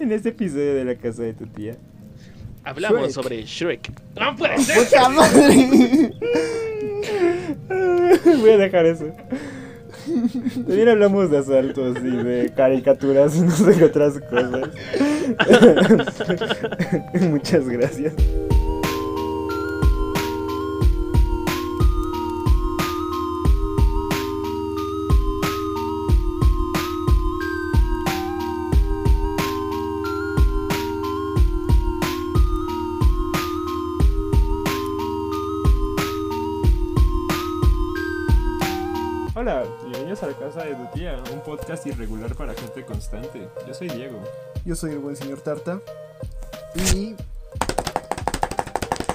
En este episodio de la casa de tu tía. Hablamos Shrek. sobre Shrek. ¡No puede ser! ¡Puta madre! Voy a dejar eso. También hablamos de asaltos y de caricaturas y no sé qué otras cosas. Muchas gracias. Podcast irregular para gente constante. Yo soy Diego. Yo soy el buen señor Tarta. Y.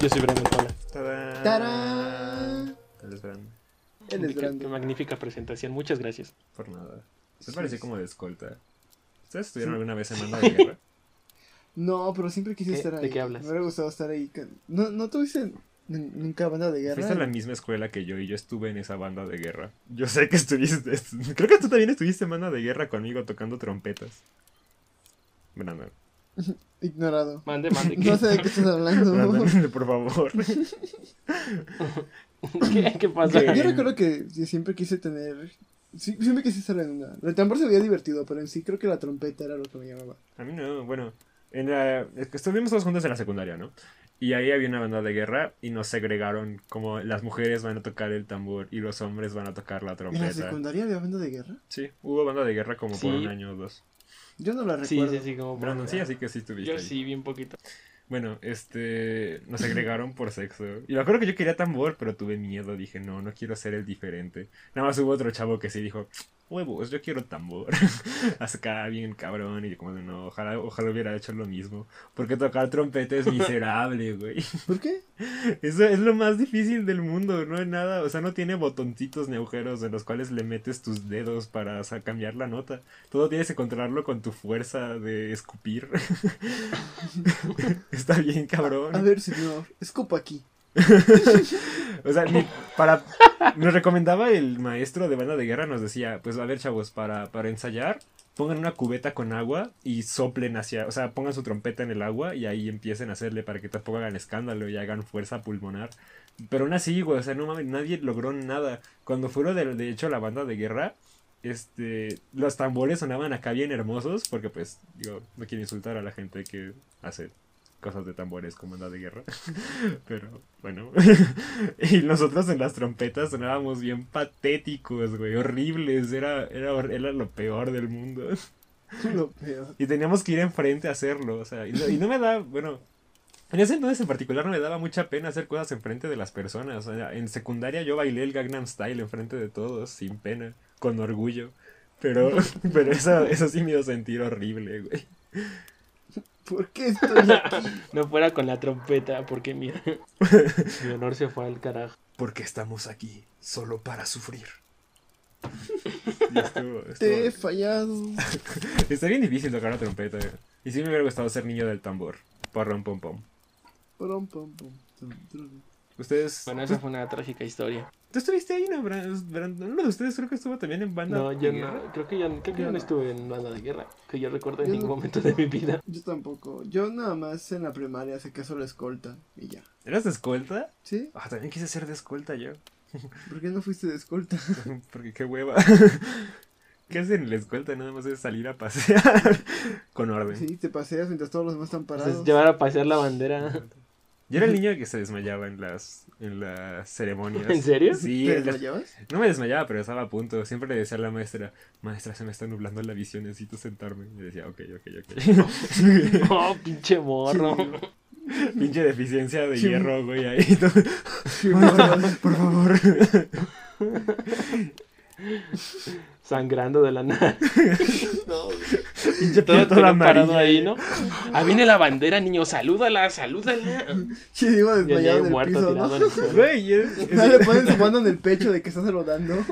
Yo soy Brandon Paula. ¡Tarán! ¡Tarán! Él es grande. Él es qué magnífica presentación. Muchas gracias. Por nada. Se Sí, parecía sí. como de escolta. ¿Ustedes estuvieron Sí. alguna vez en banda de guerra? No, pero siempre quise ¿Qué? estar ¿De ahí. qué hablas? Me hubiera gustado estar ahí. ¿No, no tuviste nunca banda de guerra? Fuiste a la misma escuela que yo y yo estuve en esa banda de guerra. Yo sé que estuviste. Creo que tú también estuviste en banda de guerra conmigo tocando trompetas. Brandon. Ignorado. Mande, mande. ¿Qué, No sé de qué estás hablando. Brandon, por favor. ¿Qué, qué pasa? Yo recuerdo que yo siempre quise tener. sí, siempre quise estar en una. El tambor se veía divertido, pero en sí creo que la trompeta era lo que me llamaba. A mí no, bueno. En la, estuvimos todos juntos en la secundaria, ¿no? Y ahí había una banda de guerra y nos segregaron como las mujeres van a tocar el tambor y los hombres van a tocar la ¿En la trompeta. secundaria había banda de guerra? Sí, hubo banda de guerra como Sí. por un año o dos. Yo no la Sí, recuerdo. sí, sí, como. Brandon, sí, así que sí estuviste Yo ahí. sí, bien poquito. Bueno, este, nos segregaron por sexo. Y me acuerdo que yo quería tambor, pero tuve miedo. Dije, no, no quiero ser el diferente. Nada más hubo otro chavo que sí dijo, huevos, yo quiero tambor. Acá bien cabrón. Y yo como, de, no, ojalá, ojalá hubiera hecho lo mismo. Porque tocar trompeta es miserable, güey. ¿Por qué? Eso es lo más difícil del mundo. No es nada, o sea, no tiene botoncitos ni agujeros en los cuales le metes tus dedos para o sea, cambiar la nota. Todo tienes que controlarlo con tu fuerza de escupir. Está bien, cabrón. A ver, señor, escupa aquí. O sea, mi- para nos recomendaba el maestro de banda de guerra, nos decía, pues a ver chavos, para, para ensayar, pongan una cubeta con agua y soplen hacia, o sea, pongan su trompeta en el agua y ahí empiecen a hacerle para que tampoco hagan escándalo y hagan fuerza pulmonar. Pero aún así, güey, o sea, no mames, nadie logró nada. Cuando fueron de, de hecho la banda de guerra, este, los tambores sonaban acá bien hermosos, porque pues, digo, no quiero insultar a la gente que hace cosas de tambores como banda de guerra. Pero bueno. y nosotros en las trompetas sonábamos bien patéticos, güey, horribles. Era, era, era lo peor del mundo. Lo peor. Y teníamos que ir enfrente a hacerlo. O sea, y no, y no me da, bueno. En ese entonces en particular no me daba mucha pena hacer cosas enfrente de las personas. O sea, en secundaria yo bailé el Gangnam Style enfrente de todos, sin pena, con orgullo. Pero, pero eso, eso sí me hizo sentir horrible, güey. ¿Por qué estoy aquí? No fuera con la trompeta, porque mira. Mi honor se fue al carajo. Porque estamos aquí solo para sufrir. Estuvo- estuvo- Te he fallado. Está bien difícil tocar la trompeta. eh. Y sí me hubiera gustado ser niño del tambor. Porrón pom pom. Pom, pom, pom. Ustedes. Bueno, esa fue una trágica historia. ¿Tú estuviste ahí, no, Bran- Brandon? Uno de ustedes creo que estuvo también en banda. No, yo de no. guerra. Creo que yo, creo que yo no no. estuve en banda de guerra. Que yo recuerdo en Yo ningún no. momento de mi vida. Yo tampoco. Yo nada más en la primaria sé que solo escolta y ya. ¿Eras de escolta? ¿Sí? Ah, también quise ser de escolta yo. ¿Por qué no fuiste de escolta? Porque qué hueva. ¿Qué hacen en la escolta? Nada más es salir a pasear. Con orden. Sí, te paseas mientras todos los demás están Entonces, parados. llevar a pasear la bandera. Yo era el niño que se desmayaba en las, en las ceremonias. ¿En serio? Sí, ¿Te desmayabas? No me desmayaba, pero estaba a punto. Siempre le decía a la maestra, maestra, se me está nublando la visión, necesito sentarme. Y decía, ok, ok, ok. Oh, pinche morro. Pinche deficiencia de Sí. hierro, güey, ahí. Sí, por favor. Sangrando de la nada. No, Pinche todo, todo parado amarillo. ahí, ¿no? Ah, viene la bandera, niño. Salúdala, salúdala. Sí, Ya desmayado en el muerto piso, tirado ¿no? en el suelo. Güey, es, es No, le ponen su mano en el pecho de que estás rodando.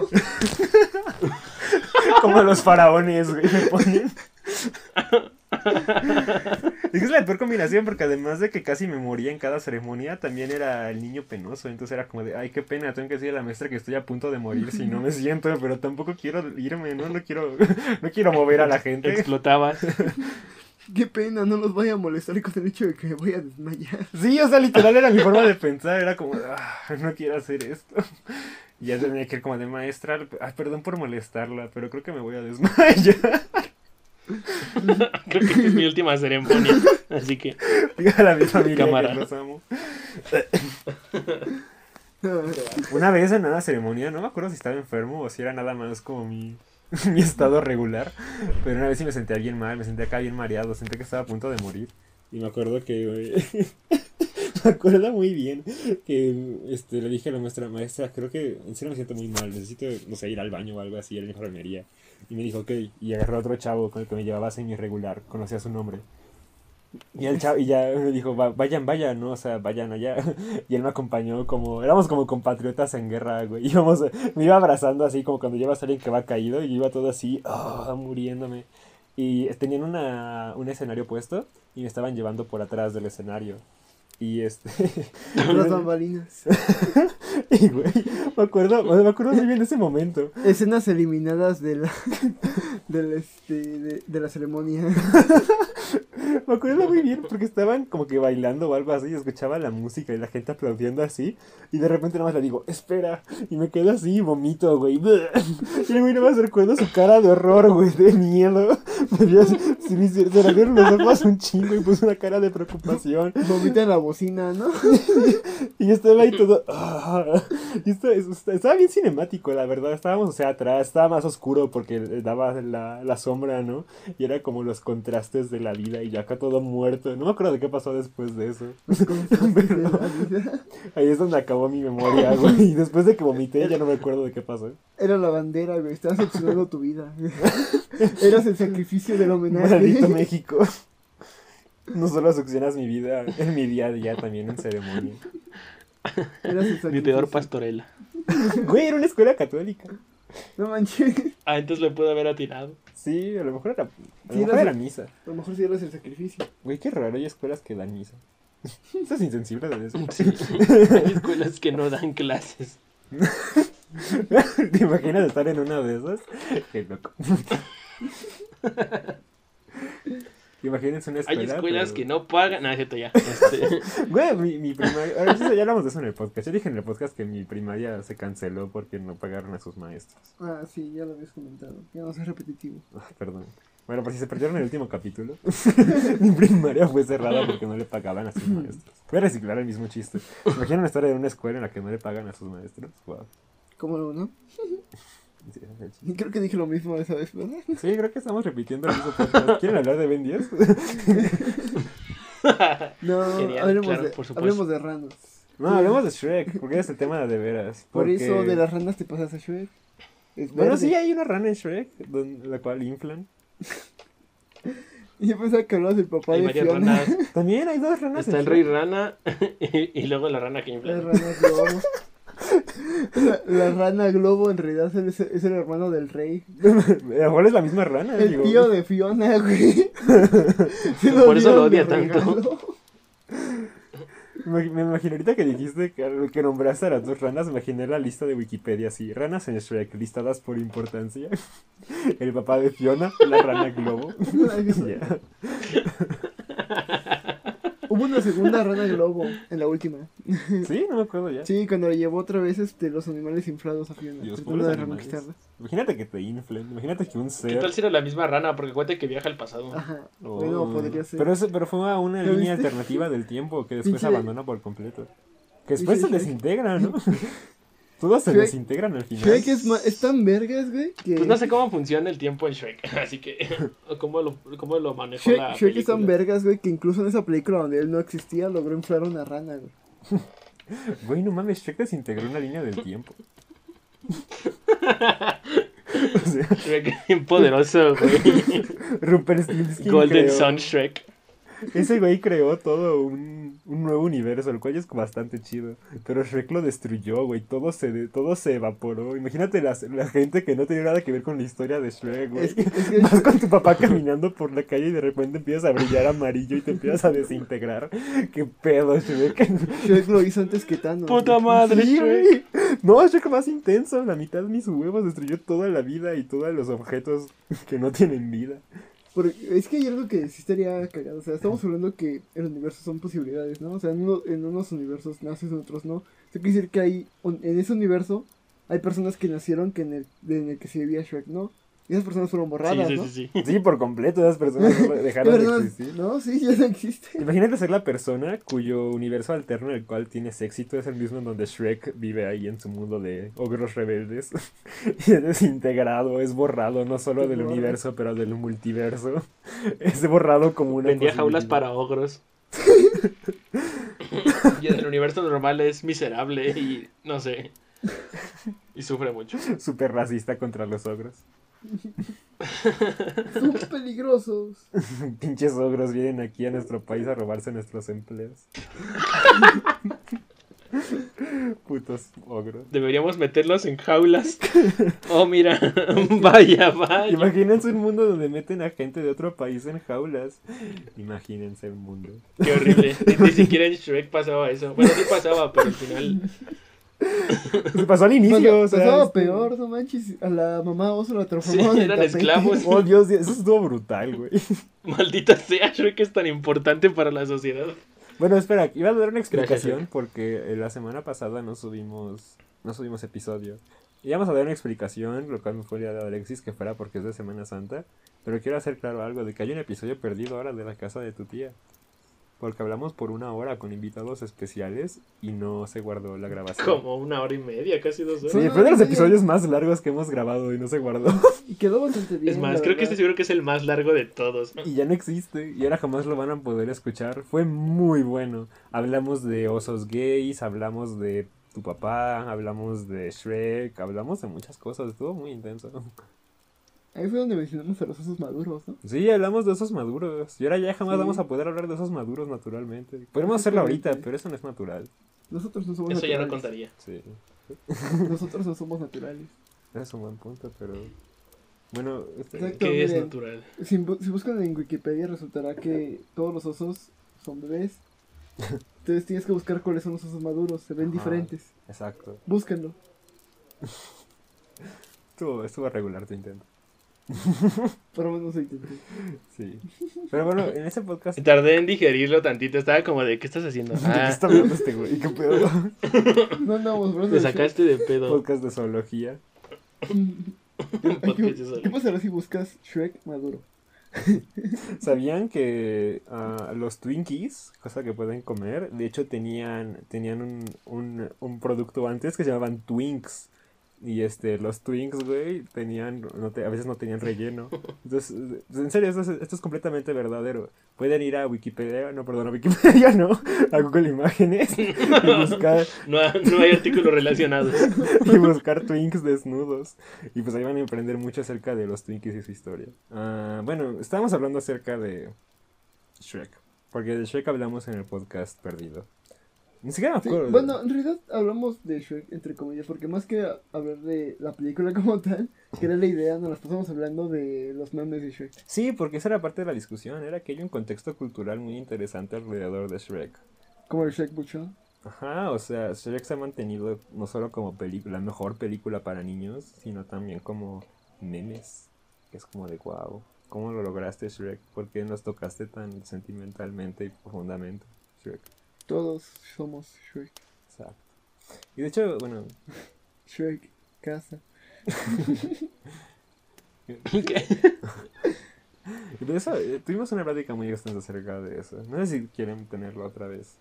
como los faraones, güey, me ponen. Es que es la peor combinación porque además de que casi me moría en cada ceremonia, también era el niño penoso. Entonces era como de, ay, qué pena, tengo que decirle a la maestra que estoy a punto de morir si no me siento, pero tampoco quiero irme, ¿no? No quiero, no quiero mover a la gente. Explotabas. Qué pena, no los vaya a molestar con el hecho de que me voy a desmayar. Sí, o sea, literal era mi forma de pensar, era como, ah, no quiero hacer esto. Y ya tenía que ir como de maestra, ay, perdón por molestarla, pero creo que me voy a desmayar. Creo que es mi última ceremonia. Así que, Dígale a mi familia Cámara. que los amo. Una vez en una ceremonia, no me acuerdo si estaba enfermo o si era nada más como mi, mi estado regular, pero una vez sí me sentía bien mal, me sentía acá bien mareado, sentía que estaba a punto de morir. Y me acuerdo que, me acuerdo muy bien que este, le dije a la maestra, maestra, creo que en serio me siento muy mal, necesito, no sé, ir al baño o algo así, era en enfermería. Y me dijo, ok, y agarró a otro chavo con el que me llevaba semi-regular, conocía su nombre. Y el chavo, y ya me dijo, "Va- vayan, vayan, ¿no? O sea, vayan allá. Y él me acompañó como, éramos como compatriotas en guerra, güey. Íbamos, me iba abrazando así como cuando llevas a alguien que va caído y yo iba todo así, ah, muriéndome. Y tenían una, un escenario puesto y me estaban llevando por atrás del escenario. Y este... Las bambalinas. y güey, me acuerdo, me acuerdo muy bien ese momento. Escenas eliminadas de la, del, este, de, de la ceremonia. Me acuerdo muy bien porque estaban como que bailando o algo así y escuchaba la música y la gente aplaudiendo así y de repente nada más le digo, espera, y me quedo así y vomito, güey. Y el güey nada más recuerdo su cara de horror, güey, de miedo. Me vio se me se le abrieron los ojos un chingo y puso una cara de preocupación. Vomita en la bocina, ¿no? Y yo estaba ahí todo. ah, y esto- estaba bien cinemático, la verdad. Estábamos, o sea, atrás, estaba más oscuro porque daba la, la sombra, ¿no? Y era como los contrastes de la vida y yo acá todo muerto. No me acuerdo de qué pasó después de eso. Pero ahí es donde acabó mi memoria, güey. Y después de que vomité ya no me acuerdo de qué pasó. Era la bandera, güey. Estabas seccionando tu vida. Eras el sacrificio del homenaje. Maldito México. No solo succionas mi vida en mi día a día, también en ceremonia. Eras el mi peor pastorela. Güey, era una escuela católica. No manches. Ah, entonces le pude haber atinado. Sí, a lo mejor era, a lo Sí, mejor era- era misa. A lo mejor sí eras el sacrificio. Güey, qué raro, hay escuelas que dan misa. Estás insensible de eso. Sí. Hay escuelas que no dan clases. ¿Te imaginas estar en una de esas? Qué loco. Imagínense una escuela. Hay escuelas pero- que no pagan. No, es cierto, ya. Este, Güey, mi, mi primaria. Ahora sí, ya hablamos de eso en el podcast. Yo dije en el podcast que mi primaria se canceló porque no pagaron a sus maestros. Ah, sí, ya lo habías comentado. Ya no soy repetitivo. Ah, perdón. Bueno, por si se perdieron el último capítulo, mi primaria fue cerrada porque no le pagaban a sus maestros. Voy a reciclar el mismo chiste. ¿Se imaginan estar en una escuela en la que no le pagan a sus maestros? Wow. ¿Cómo no, Creo que dije lo mismo esa vez, ¿verdad? Sí, creo que estamos repitiendo el mismo podcast. ¿Quieren hablar de Ben 10? No, Genial, hablemos, claro, de, por hablemos de ranas. No, hablemos de Shrek, porque es el tema de veras. Por porque- eso de las ranas te pasas a Shrek. Bueno, sí, hay una rana en Shrek, don- la cual inflan. Y Yo pensaba que hablabas del papá hay de varias Fiona. ranas. También hay dos ranas Está en el rey Shrek. rana y, y luego la rana que La infla. rana globo. La, la rana globo en realidad es, es el hermano del rey. A lo mejor es la misma rana. El digo. tío de Fiona, güey. Por eso lo odia tanto. regalo. Me, me imagino ahorita que dijiste que, que nombraste a las dos ranas, me imaginé la lista de Wikipedia así. Ranas en Shrek, listadas por importancia. El papá de Fiona, la rana globo. Ya. Hubo una segunda rana globo en la última. Sí, no me acuerdo ya. Sí, cuando le llevó otra vez este, los animales inflados a Fiona. Dios, de reconquistarla. Imagínate que te inflen. Imagínate que un ¿Qué ser. tal si era la misma rana? Porque cuenta que viaja al pasado. Ajá. Oh. Bueno, podría ser. Pero, eso, pero fue a una ¿Lo línea viste? alternativa del tiempo que después abandona por completo. Que después se desintegra, ¿no? Todos se Shrek- desintegran al final. Shrek es, tan vergas, güey, que... Pues no sé cómo funciona el tiempo en Shrek. Así que. cómo lo, cómo lo manejó Shrek, la. Shrek es tan vergas, güey, que incluso en esa película donde él no existía, logró inflar una rana, güey. Güey, no mames, Shrek desintegró una línea del tiempo. o sea, Shrek es bien poderoso, güey. Rumpelstiltskin Golden Sun Shrek. Ese güey creó todo un, un nuevo universo, el cual es bastante chido. Pero Shrek lo destruyó, güey. Todo se, de- todo se evaporó. Imagínate las- la gente que no tenía nada que ver con la historia de Shrek, güey. Es que, es que Vas con tu papá caminando por la calle y de repente empiezas a brillar amarillo y te empiezas a desintegrar. ¿Qué pedo, Shrek? Shrek lo hizo antes que Thanos. Puta güey. madre, Sí, Shrek. güey. No, Shrek más intenso. La mitad de mis huevos destruyó toda la vida y todos los objetos que no tienen vida. Porque es que hay algo que sí estaría cagado. O sea, estamos hablando que el universo son posibilidades, ¿no? O sea, en, uno- en unos universos naces, en otros no. Eso quiere decir que hay, en ese universo hay personas que nacieron que en el, en el que se vivía Shrek, ¿no? Y esas personas fueron borradas, sí, ¿no? sí, sí, sí. Sí, por completo, esas personas ¿De dejaron de existir. No, sí, ya no existe. Imagínate ser la persona cuyo universo alterno en el cual tienes éxito es el mismo en donde Shrek vive ahí en su mundo de ogros rebeldes. y es desintegrado, es borrado no solo del Borra. universo, pero del multiverso. Es borrado como una Vendía jaulas para ogros. y en el universo normal es miserable y no sé. Y sufre mucho. Súper racista contra los ogros. Son peligrosos. Pinches ogros vienen aquí a nuestro país a robarse nuestros empleos. Putos ogros. Deberíamos meterlos en jaulas. Oh, mira. vaya, vaya. Imagínense un mundo donde meten a gente de otro país en jaulas. Imagínense un mundo. Qué horrible. Ni, ni siquiera en Shrek pasaba eso. Bueno, sí pasaba, pero al final. Se pasó al inicio, Bueno, o sea, pasaba este- peor, no manches. A la mamá oso la Sí, transformaban en eran tapete. esclavos. Oh, Dios, eso estuvo brutal, güey. Maldita sea, Shrek es tan importante para la sociedad. Bueno, espera, iba a dar una explicación Gracias, porque eh, la semana pasada no subimos, no subimos episodio. Íbamos a dar una explicación, lo cual me fue idea de Alexis que fuera porque es de Semana Santa. Pero quiero hacer claro algo, de que hay un episodio perdido ahora de la casa de tu tía. Porque hablamos por una hora con invitados especiales y no se guardó la grabación. Como una hora y media, casi dos horas. Sí, fue de los episodios más largos que hemos grabado y no se guardó. Y quedó bastante bien. Es más, creo que este seguro que es el más largo de todos. Y ya no existe, y ahora jamás lo van a poder escuchar. Fue muy bueno. Hablamos de osos gays, hablamos de tu papá, hablamos de Shrek, hablamos de muchas cosas, estuvo muy intenso. Ahí fue donde mencionamos a los osos maduros, ¿no? Sí, hablamos de osos maduros. Y ahora ya jamás Sí. vamos a poder hablar de osos maduros naturalmente. Podemos hacerlo ahorita, pero eso no es natural. Nosotros no somos Eso ya no naturales. contaría. Sí, Nosotros no somos naturales. es un buen punto, pero... Bueno, este- Exacto. ¿Qué es natural? Si, bu- si buscan en Wikipedia resultará que todos los osos son bebés. Entonces tienes que buscar cuáles son los osos maduros. Se ven Ajá. diferentes. exacto. Búscanlo. Estuvo, estuvo regular tu intento. Por lo menos lo intenté. Sí. Pero bueno, en ese podcast... Tardé en digerirlo tantito. Estaba como de, ¿qué estás haciendo? ¿De qué Ah, está hablando este güey? ¿Qué pedo? No andamos hablando te sacaste de pedo. Podcast de zoología. ¿Qué, ¿Qué pasará si buscas Shrek maduro? ¿Sabían que ah, los Twinkies, cosa que pueden comer, de hecho tenían, tenían un, un, un producto antes que se llamaban Twinks? Y este, los Twinks, güey, tenían, no te- a veces no tenían relleno. Entonces, en serio, esto es, esto es completamente verdadero. Pueden ir a Wikipedia, no, perdón, a Wikipedia, no, a Google Imágenes y buscar, No, no hay artículos relacionados. y buscar Twinks desnudos. Y pues ahí van a aprender mucho acerca de los Twinkies y su historia. Ah, bueno, estábamos hablando acerca de Shrek. Porque de Shrek hablamos en el podcast perdido. Ni siquiera me Sí, acuerdo. bueno, en realidad hablamos de Shrek entre comillas, porque más que hablar de la película como tal, que era la idea, nos las pasamos hablando de los memes de Shrek. Sí, porque esa era parte de la discusión. Era que hay un contexto cultural muy interesante alrededor de Shrek. Como el Shrek Buchon. Ajá, o sea, Shrek se ha mantenido no solo como película, la mejor película para niños, sino también como memes. Que es como de wow. ¿Cómo lo lograste, Shrek? ¿Por qué nos tocaste tan sentimentalmente y profundamente, Shrek? Todos somos Shrek. Exacto. Y de hecho, bueno, Shrek, casa. ¿Qué? de eso, eh, tuvimos una plática muy extensa acerca de eso. No sé si quieren tenerlo otra vez,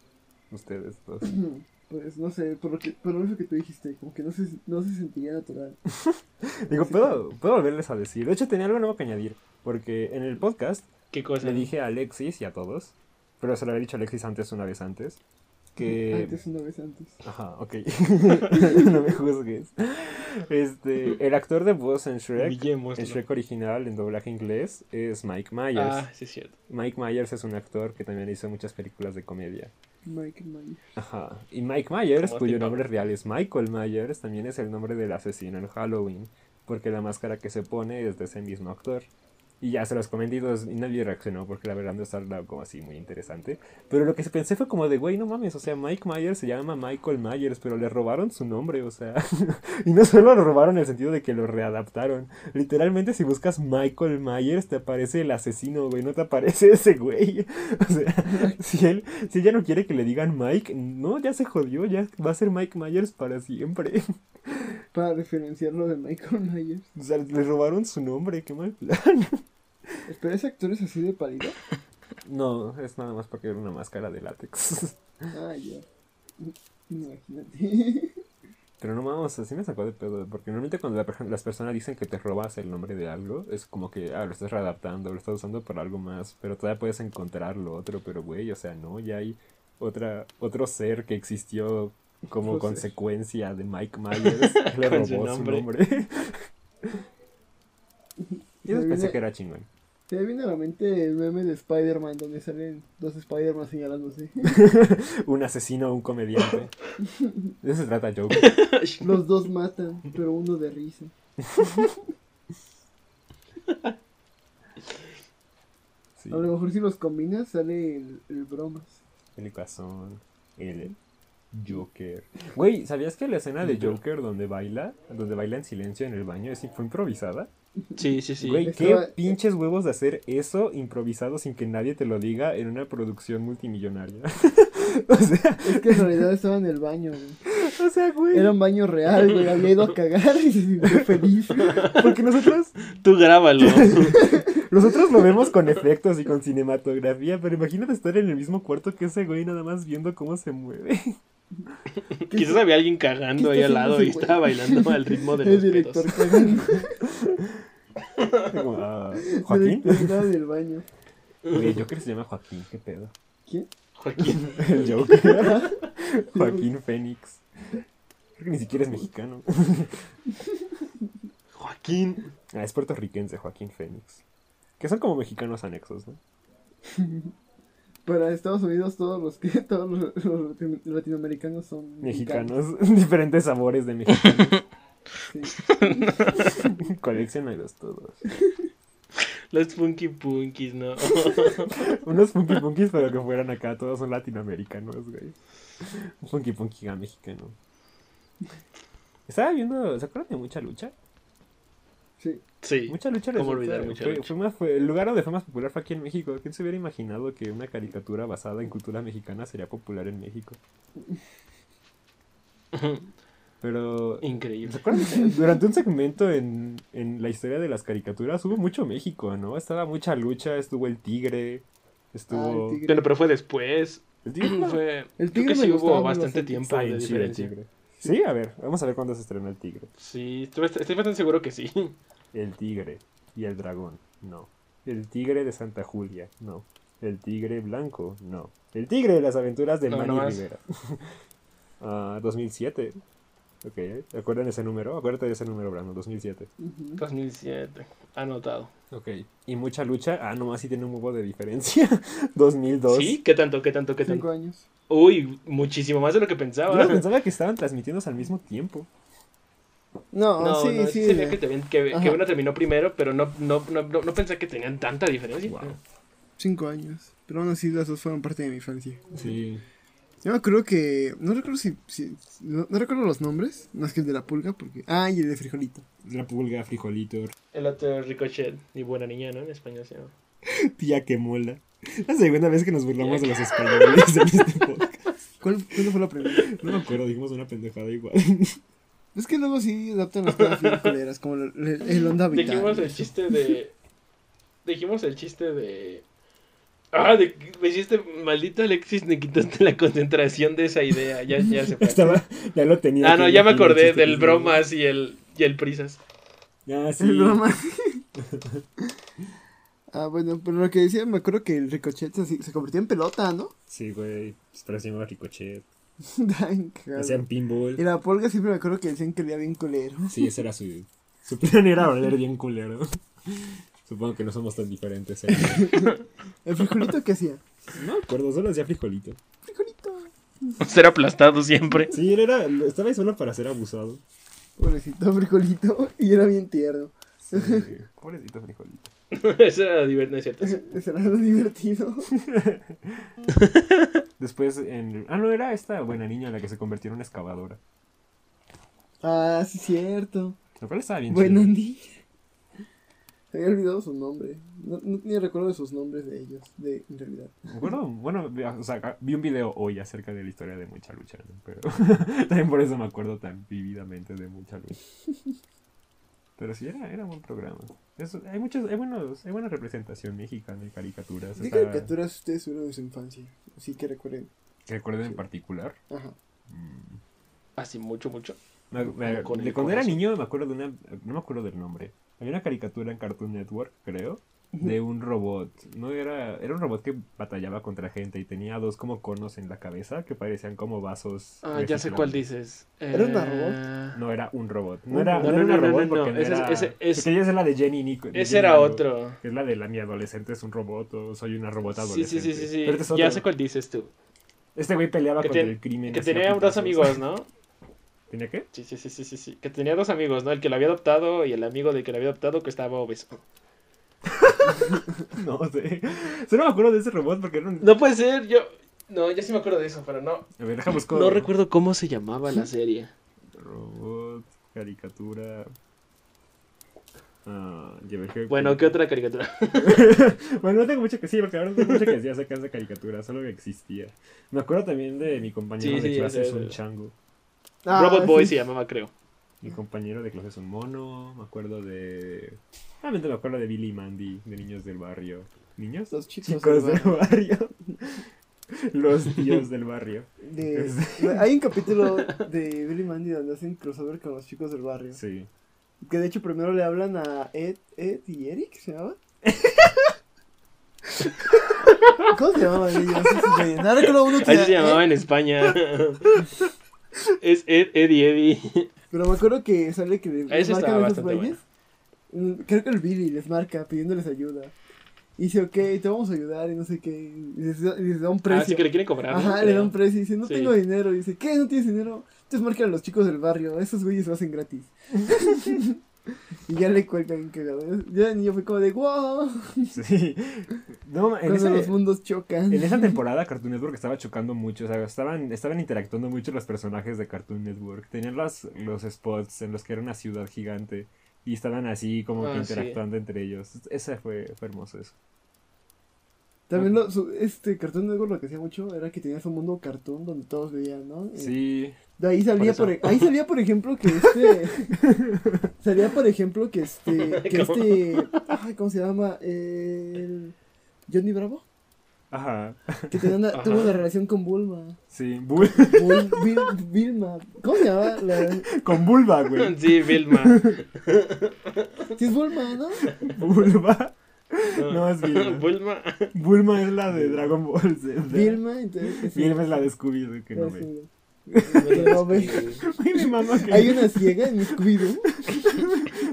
ustedes dos. Pues no sé, por lo, que, por lo mismo que tú dijiste, como que no se, no se sentiría natural. Digo, ¿puedo, puedo volverles a decir. De hecho, tenía algo nuevo que añadir. Porque en el podcast ¿Qué cosa? le dije a Alexis y a todos, pero se lo había dicho a Alexis antes, una vez antes, que... Antes, una vez antes. Ajá, ok. no me juzgues. Este, el actor de voz en Shrek, Humillémoslo. en Shrek original, en doblaje inglés, es Mike Myers. Ah, sí es cierto. Mike Myers es un actor que también hizo muchas películas de comedia. Mike Myers. Ajá. Y Mike Myers, cuyo tipo- nombre real es Michael Myers, también es el nombre del asesino en Halloween, porque la máscara que se pone es de ese mismo actor. Y ya se los comenté y, todos- y nadie reaccionó porque la verdad no estaba como así muy interesante. Pero lo que pensé fue como de, güey, no mames, o sea, Mike Myers se llama Michael Myers, pero le robaron su nombre, o sea. y no solo lo robaron en el sentido de que lo readaptaron. Literalmente si buscas Michael Myers te aparece el asesino, güey, no te aparece ese güey. O sea, si él, si ella no quiere que le digan Mike, no, ya se jodió, ya va a ser Mike Myers para siempre. Para referenciarlo de Michael Myers. O sea, le robaron su nombre, qué mal plan. Espera, ¿ese actor es así de pálido? No, es nada más porque era una máscara de látex. Ah, ya. Imagínate. Pero no vamos, así me sacó de pedo, porque normalmente cuando la las personas dicen que te robas el nombre de algo, es como que, ah, lo estás readaptando, lo estás usando para algo más, pero todavía puedes encontrar lo otro, pero güey, o sea, no, ya hay otra, otro ser que existió como ser. consecuencia de Mike Myers, le robó su su nombre. nombre. Yo pensé que era chingón. Se me viene a la mente el meme de Spider-Man donde salen dos Spider-Man señalándose. Un asesino o un comediante. De eso se trata Joker. Los dos matan, pero uno de risa. Sí. A lo mejor si los combinas sale el, el bromas. El Guasón, el Joker. Güey, ¿sabías que la escena de Joker donde baila, donde baila en silencio en el baño, es, fue improvisada? Sí, sí, sí. Güey, Estaba- qué pinches huevos de hacer eso improvisado sin que nadie te lo diga en una producción multimillonaria. o sea, Es que en realidad estaba en el baño, güey. o sea, güey. Era un baño real, güey. Había ido a cagar y se sintió feliz. Porque nosotros, Tú grábalo. nosotros lo vemos con efectos y con cinematografía, pero imagínate estar en el mismo cuarto que ese güey nada más viendo cómo se mueve. Quizás había alguien ¿Qué cagando ahí al lado y güey? estaba bailando al ritmo de El los director pedos. cagando. Joaquín. director estaba en el baño. Güey, Joker se llama Joaquín, qué pedo. ¿Quién? Joaquín. El Joker. Joaquín Fénix. Creo que ni siquiera es mexicano. Joaquín. Ah, es puertorriquense, Joaquín Fénix. Que son como mexicanos anexos, ¿no? Para Estados Unidos todos los que todos los, los latino- latinoamericanos son Mexicanos, diferentes sabores de mexicanos. Sí. Coleccionalos todos. Los Funky Punkies, ¿no? Unos funky punkis, pero que fueran acá, todos son latinoamericanos, güey. Un funky punky mexicano. Estaba viendo, ¿se acuerdan de mucha lucha? Sí. Sí. Mucha lucha ¿Cómo olvidar Mucha fue- Lucha? fue más- fue- el lugar donde fue más popular fue aquí en México. ¿Quién se hubiera imaginado que una caricatura basada en cultura mexicana sería popular en México? Pero Increíble. ¿Se acuerdan? Durante un segmento en, en la historia de las caricaturas hubo mucho México, ¿no? Estaba mucha lucha, estuvo el tigre, estuvo... Ah, el tigre. Pero, pero fue después. ¿El tigre? no? Fue, El creo tigre que me sí hubo bastante tiempo de el tigre. Sí, a ver, vamos a ver cuándo se estrenó el tigre. Sí, estoy, estoy bastante seguro que sí. El tigre y el dragón, no. El tigre de Santa Julia, no. El tigre blanco, no. El tigre de las aventuras de No, Manny nomás. Rivera. Ah, 2007. Ok, ¿acuerdan ese número? Acuérdate de ese número, Brando, 2007. Ujú. 2007. Anotado. Ok. Y mucha lucha. Ah, nomás sí tiene un huevo de diferencia. 2002. ¿Sí? ¿Qué tanto? ¿Qué tanto? ¿Qué Cinco tanto? años. Uy, muchísimo más de lo que Yo pensaba. pensaba que estaban transmitiéndose al mismo tiempo. No, No, sí, no, sí. tenía que, también- que, que uno terminó primero, pero no, no, no, no, no pensé que tenían tanta diferencia. Wow. Cinco años. Pero aún así las dos fueron parte de mi infancia. Sí. Yo me acuerdo que. No recuerdo si. si- no, no recuerdo los nombres. Más que el de la pulga. porque Ah, y el de frijolito. La pulga, frijolito, El otro Ricochet, ni buena niña, ¿no? En español se llama. tía que mola. La segunda vez que nos burlamos de los españoles en este podcast. ¿Cuál, ¿Cuándo fue la primera? No me acuerdo, dijimos una pendejada igual. Es que luego sí adaptan las cosas bien culeras. Como el, el, el onda vital. Dijimos el chiste de. Dijimos el chiste de. Ah, de, me hiciste, maldito Alexis, me quitaste la concentración de esa idea. Ya, ya se fue. Estaba, ya lo tenía. Ah, no, ya me acordé del bromas y el, y el prisas. Ah, sí. El broma. ah, bueno, pero lo que decía, me acuerdo que el ricochet se, se convirtió en pelota, ¿no? Sí, güey. Pero se llamaba ricochet. Ay. Hacían pinball. Y la pulga siempre me acuerdo que decían que le bien culero. Sí, ese era su. Su plan era oler bien culero. Supongo que no somos tan diferentes. ¿eh? ¿El frijolito qué hacía? No me acuerdo, solo hacía frijolito. Frijolito. Ser aplastado siempre. Sí, él era. Estaba ahí solo para ser abusado. Pobrecito frijolito. Y era bien tierno. Sí, pobrecito frijolito. Eso era divertido, cierto. Eso era lo divertido. Después en... Ah, no, era esta buena niña la que se convirtió en una excavadora. Ah, sí, cierto. Lo cual estaba bien Buena chido. niña. Se había olvidado su nombre. No, no tenía recuerdo de sus nombres de ellos, de, en realidad. Me acuerdo, bueno, vi- o sea, vi un video hoy acerca de la historia de Mucha Lucha, ¿no? pero también por eso me acuerdo tan vividamente de Mucha Lucha. Pero sí, era, era buen programa. Eso, hay, muchos, hay, buenos, hay buena representación mexicana y caricaturas. ¿Qué Está- caricaturas ustedes tuvieron en su infancia? Así que recuerden. que recuerden en particular. Ajá. Mm, Así mucho, mucho. me- me- Con el de cuando era niño me acuerdo de una, no me acuerdo del nombre. Había una caricatura en Cartoon Network, creo, de un robot. No era, era un robot que batallaba contra gente y tenía dos como conos en la cabeza que parecían como vasos. Ah, ya sé cuál dices. ¿Era una Eh, No era un robot. No era, no, no era no, una no, no, robot porque no ese es- era... ese Porque ella es la de Jenny Nico. de Ese Jenny era otro. Que es la de la mi adolescente es un robot o soy una robot Sí, adolescente. sí, sí, sí, sí. Pero este es Ya sé cuál dices tú. Este güey peleaba Que contra ten- el crimen. Que tenía dos amigos, ¿no? ¿Tenía qué? Sí, sí, sí, sí, sí, sí. Que tenía dos amigos, ¿no? El que lo había adoptado y el amigo del que lo había adoptado que estaba obeso. No sé. Solo me acuerdo de ese robot porque era un... No puede ser, yo... No, yo sí me acuerdo de eso, pero no. A ver, buscar. No recuerdo cómo se llamaba la serie. Robot, caricatura... Ah, Bueno, ¿qué otra caricatura? Bueno, no tengo mucho que decir, porque ahora no tengo mucho que decir acerca de esa caricatura, solo que existía. Me acuerdo también de mi compañero Sí, de sí, clase es un chango. Ah, Robot Boy sí. se llamaba, creo. Mi compañero de clase es un mono. Me acuerdo de. Realmente me acuerdo de Billy y Mandy, de niños del barrio. ¿Niños? Los chicos, Chicos del del barrio. Los tíos del barrio. De- hay un capítulo de Billy Mandy donde hacen crossover con los chicos del barrio. Sí. Que de hecho primero le hablan a Ed, Ed y Eric, ¿se llamaban? ¿Cómo se llamaban ellos? No recuerdo uno que Así se llamaba Ed, en España. es Ed, Eddie, Eddie. Pero me acuerdo que sale que estaba marcan esos güeyes. Mm, Creo que el Billy les marca pidiéndoles ayuda. Y dice, ok, te vamos a ayudar y no sé qué. Y les da, y les da un precio. Ah, sí que le quieren cobrar. ¿no? Ajá, le da un precio y dice, no Sí. tengo dinero. Y dice, ¿qué? ¿No tienes dinero? Entonces marcan a los chicos del barrio, esos güeyes lo hacen gratis. y ya le cuelgan cagado. Ya de niño fue como de, wow, Sí. No, en cuando ese- los mundos chocan. En esa temporada Cartoon Network estaba chocando mucho, o sea, estaban, estaban interactuando mucho los personajes de Cartoon Network. Tenían los, los spots en los que era una ciudad gigante y estaban así como que Ah, sí. interactuando entre ellos. Ese fue, fue hermoso eso. También lo- su- este Cartoon Network lo que hacía mucho era que tenías un mundo cartoon donde todos veían, ¿no? Eh, Sí, De ahí salía Por por, eso. ahí salía por ejemplo que este salía por ejemplo que este que ¿Cómo? este ay, ¿cómo se llama? El Johnny Bravo ajá, que tenía una- Ajá. tuvo una relación con Bulma. sí, Bul- Bul- Vil- Vilma. ¿Cómo se llama? La... con Bulba, güey. Sí, Vilma. Sí es Bulma, ¿no? Bulba. No, es Vilma. Bulma. Bulma es la de Dragon Ball Z. Vilma, entonces Vilma es la de Scooby, que no ve. Sí. Que no ve. Ay, mi mamá que... Hay una ciega en mi Scooby-Doo.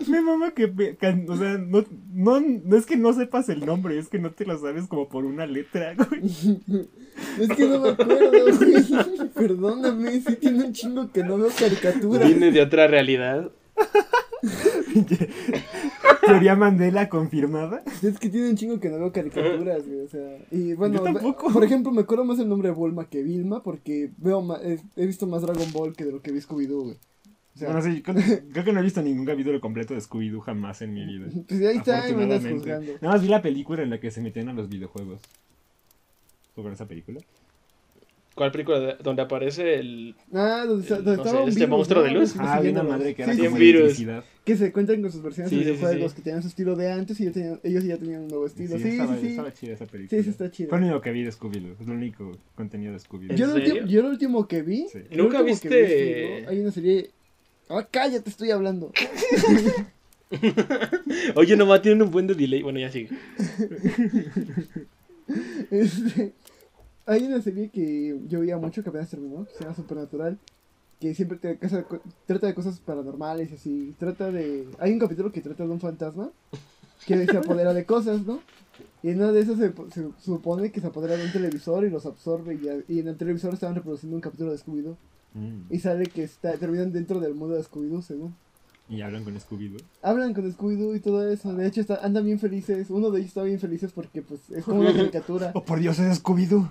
Mi mamá que, o sea, no, no, no es que no sepas el nombre, es que no te lo sabes como por una letra, güey. Es que no me acuerdo, güey. Perdóname, sí tiene un chingo que no veo caricaturas. Viene de otra realidad. Teoría Mandela confirmada. Es que tiene un chingo que no veo caricaturas, güey. O sea, y bueno, Yo tampoco. por ejemplo, me acuerdo más el nombre de Bulma que Vilma porque veo ma- he, he visto más Dragon Ball que de lo que vi Scooby-Doo, güey. O sea, Bueno, sí, creo, creo que no he visto ningún capítulo completo de Scooby-Doo jamás en mi vida. pues ahí está, y me andas juzgando. Nada más vi la película en la que se metían a los videojuegos. ¿Sobre esa película? ¿Cuál película de- donde aparece el. Ah, donde, donde No estaba sé, un este virus, monstruo ¿no? de luz. Ah, había una madre que era Sí, como virus. Que se cuentan con sus versiones Sí, de sí, sí, videojuegos sí. que tenían su estilo de antes y ellos, tenían- ellos ya tenían un nuevo estilo. Sí, sí, estaba, sí. estaba chida esa película. Sí, sí, está chido. Fue lo único que vi de Scooby-Doo. Es lo único contenido de Scooby-Doo. ¿En Yo lo, último, yo lo último que vi. ¿Nunca que viste-. Hay una serie. Ah, cállate, estoy hablando. Oye, nomás tienen un buen de delay. Bueno, ya sigue. Este, hay una serie que yo veía mucho que apenas terminó, que se llama Supernatural, que siempre te, casa- trata de cosas paranormales y así. Trata de... Hay un capítulo que trata de un fantasma que se apodera de cosas, ¿no? Y en una de esas se, se supone que se apodera de un televisor y los absorbe y en el televisor estaban reproduciendo un capítulo de Scooby-Doo. Mm. Y sale que está, terminan dentro del mundo de Scooby-Doo, según. Y hablan con Scooby-Doo. Hablan con Scooby-Doo y todo eso. De hecho, está, andan bien felices. Uno de ellos está bien felices porque, pues, es como una caricatura. Oh, por Dios, es Scooby-Doo.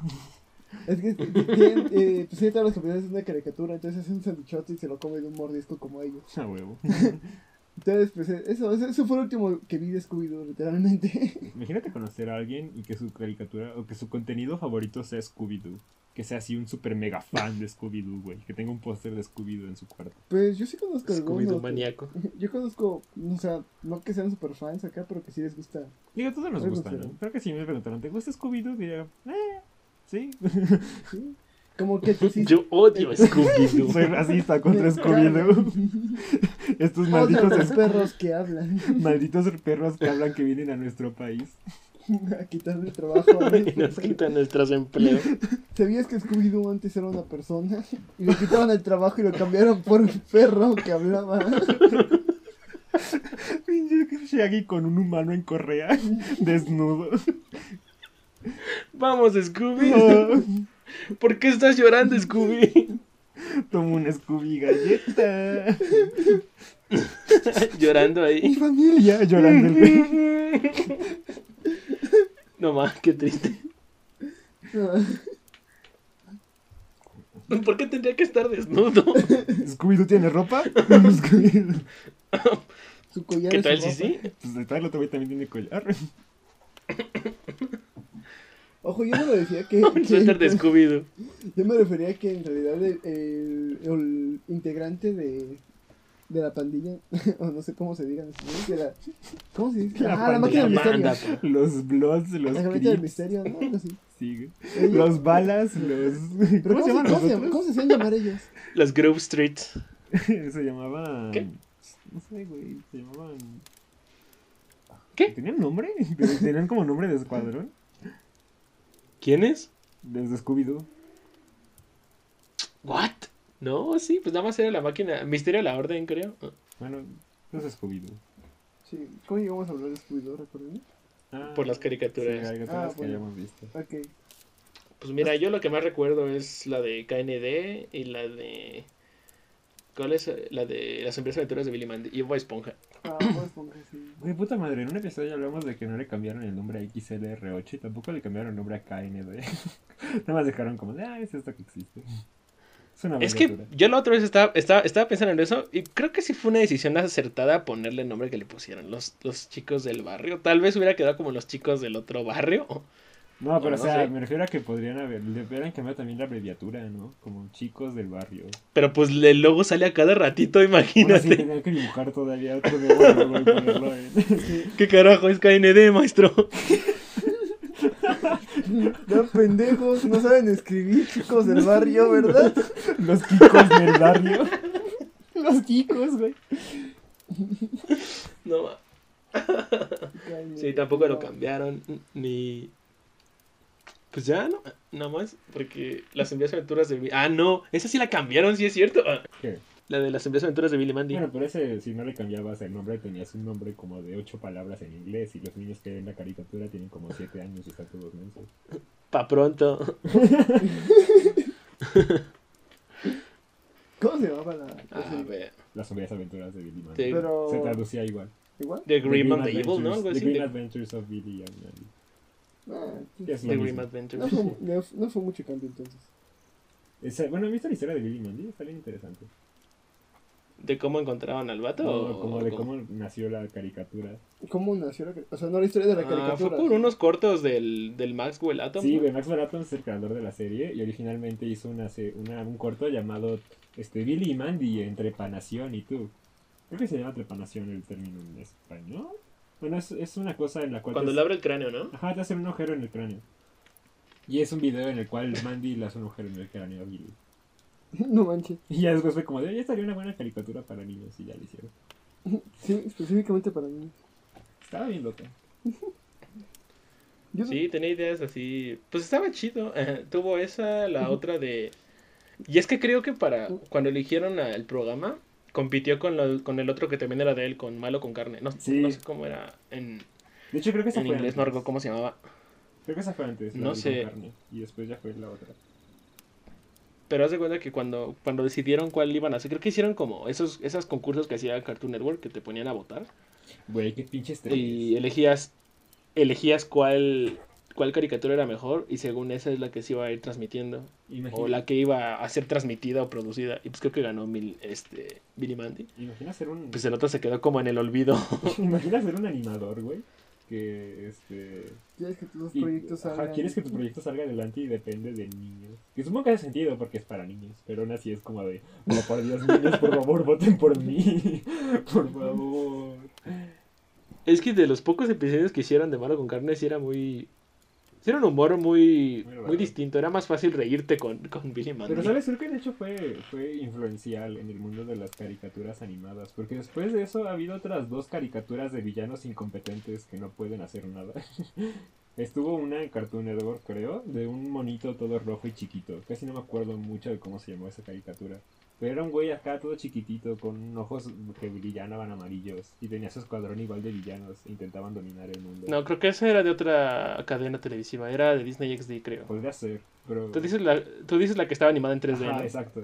Es que tienen, eh, pues, tiene todas las capacidades de una caricatura. Entonces, hace un sanduchote y se lo come de un mordisco como ellos. A huevo. Entonces, pues, eh, eso, eso, eso fue lo último que vi de Scooby-Doo, literalmente. Imagínate conocer a alguien y que su caricatura o que su contenido favorito sea Scooby-Doo. Que sea así un super mega fan de Scooby-Doo, güey. Que tenga un póster de Scooby-Doo en su cuarto. Pues yo sí conozco Scooby-Doo maníaco. Yo conozco, o sea, no que sean super fans acá, pero que sí les gusta. Digo, a todos nos gusta. ¿no? Creo que si me preguntaron, ¿te gusta Scooby-Doo? Diría, eh, sí. ¿sí? Como que tú sí. Yo odio a Scooby-Doo. Soy racista contra Scooby-Doo. Estos malditos, perros que hablan. malditos perros que hablan que vienen a nuestro país. A quitarle el trabajo a y nos quitan nuestros empleos. ¿Sabías que Scooby-Doo antes era una persona? Y le quitaron el trabajo y lo cambiaron por un perro que hablaba. Pinche Shaggy con un humano en correa, desnudo. Vamos, Scooby. ¿Por qué estás llorando, Scooby? tomo una Scooby galleta. Llorando Mi ahí. familia llorando el. No más, qué triste. ¿Por qué tendría que estar desnudo? ¿Scooby-Doo tiene ropa? Su collar ¿Qué tal si ropa. sí? Pues detrás el otro güey también tiene collar. Ojo, yo no me decía que. Un suéter de Scooby-Doo. Yo me refería que en realidad el, el- el integrante de, de la pandilla, o no sé cómo se diga en español, de la, ¿cómo se dice? La ah, la máquina del misterio. Manda, Los Bloods, los La máquina del misterio, ¿no? Algo así. Sí, güey. Ellos- Los balas, los. ¿Pero ¿Cómo se llaman ¿cómo los se? ¿Cómo se hacían llamar ellos? Los Grove Street. Se llamaban. ¿Qué? No sé, güey. Se llamaban. ¿Qué? ¿Tenían nombre? Tenían como nombre de escuadrón. ¿Quiénes? Desde Scooby-Doo. ¿What? No, sí, pues nada más era la máquina. Misterio a la orden, creo. Bueno, no es Scooby-Doo. Sí, ¿cómo llegamos a hablar de Scooby-Doo, recuerden? Ah, Por las Sí, caricaturas. caricaturas Ah, que bueno. hayamos visto. Ok. Pues mira, yo lo que más recuerdo es la de KND y la de. ¿Cuál es? La de las empresas aventuras de Billy Mandy y Bob Esponja. Ah, Bob Esponja, sí. Güey, puta madre, en un episodio hablamos de que no le cambiaron el nombre a XLR8 y tampoco le cambiaron el nombre a KND. Nada más dejaron como de, ah, es esto que existe. Es una Es que yo la otra vez estaba, estaba, estaba pensando en eso y creo que sí fue una decisión acertada ponerle el nombre que le pusieron los, los chicos del barrio. Tal vez hubiera quedado como los chicos del otro barrio. No, pero o sea, me refiero a que podrían haber, le hubieran cambiado también la abreviatura, ¿no? Como chicos del barrio. Pero pues el logo sale a cada ratito, Aún así imagínate. tenían que dibujar todavía otro nuevo logo y ponerlo en... ¿Qué carajo es KND, maestro? No, pendejos, no saben escribir, chicos del barrio, ¿verdad? Los kikos del barrio. Los kikos, güey. No, ma. sí, tampoco lo cambiaron ni... Pues ya, no, nada más, porque las envías aventuras de. Ah, no, esa sí la cambiaron, sí es cierto. Ah, ¿Qué? La de las envías aventuras de Billy Mandy. Bueno, pero ese, si no le cambiabas el nombre, tenías un nombre como de ocho palabras en inglés y los niños que ven la caricatura tienen como siete años y están todos mensos. Pa' pronto. ¿Cómo se llamaba la A ver. Las sombrías aventuras de Billy Mandy. Sí. Pero. Se traducía igual. ¿Igual? The Grim and the Adventures- Evil, ¿no? The The, Adventures of Billy and Mandy. Ah, es The. Grim Adventures. no, fue, no, no fue mucho cambio entonces. Esa- bueno, ¿has visto la historia de Billy Mandy? Está bien interesante. ¿De cómo encontraron al vato? No, o- como de cómo nació la caricatura. ¿Cómo nació la caricatura? O sea, no la historia de la Ah, caricatura. fue por unos cortos del, del Maxwell Atom. Sí, ¿no? güey, Max Baraton es el creador de la serie y originalmente hizo una, se- una- un corto llamado este, Billy y Mandy en Trepanación y tú. Creo que se llama Trepanación el término en español. Bueno, es, es una cosa en la cual... Cuando le abre el cráneo, ¿no? Ajá, te hacen un agujero en el cráneo. Y es un video en el cual Mandy le hace un agujero en el cráneo a Billy. no manches. Y ya después fue como de, ya estaría una buena caricatura para niños y ya lo hicieron. Sí, específicamente para mí. Estaba bien loca. Yo no- Sí, tenía ideas así. Pues estaba chido. Tuvo esa, la otra de. Y es que creo que para. Cuando eligieron al programa, compitió con, lo- con el otro que también era de él, con Malo con Carne. No, Sí. no sé cómo era en, De hecho, creo que esa en fue inglés, no recuerdo cómo se llamaba. Creo que esa fue antes. la No sé. carne, y después ya fue la otra. Pero haz de cuenta que cuando, cuando decidieron cuál iban a hacer, creo que hicieron como esos, esos concursos que hacía Cartoon Network que te ponían a votar. Güey, qué. Y elegías, elegías cuál, cuál caricatura era mejor y según esa es la que se iba a ir transmitiendo. O la que iba a ser transmitida o producida. Y pues creo que ganó Mil, este, Billy Mandy. imagina ser un... Pues el otro se quedó como en el olvido. imagina ser un animador, güey. Que, este... Quieres que tus y- proyectos ajá, quieres que tu proyecto salga adelante y depende de niños. Que supongo que hace sentido porque es para niños. Pero aún así es como de... Oh, por Dios, niños, por favor, voten por mí. por favor. es que de los pocos episodios que hicieron de Malo con Carne, sí era muy... Era un humor muy, Muy distinto. Era más fácil reírte con, con Billy Mandy. Pero sabes, creo que de hecho fue, fue influencial en el mundo de las caricaturas animadas, porque después de eso ha habido otras dos caricaturas de villanos incompetentes que no pueden hacer nada. Estuvo una en Cartoon Network, creo, de un monito todo rojo y chiquito. Casi no me acuerdo mucho de cómo se llamó esa caricatura. Pero era un güey acá todo chiquitito, con ojos que brillaban amarillos, y tenía su escuadrón igual de villanos, e intentaban dominar el mundo. No, creo que esa era de otra cadena televisiva. Era de Disney XD, creo. Podría ser, pero... Tú dices la, tú dices la que estaba animada en 3D, Ajá, ¿no? exacto.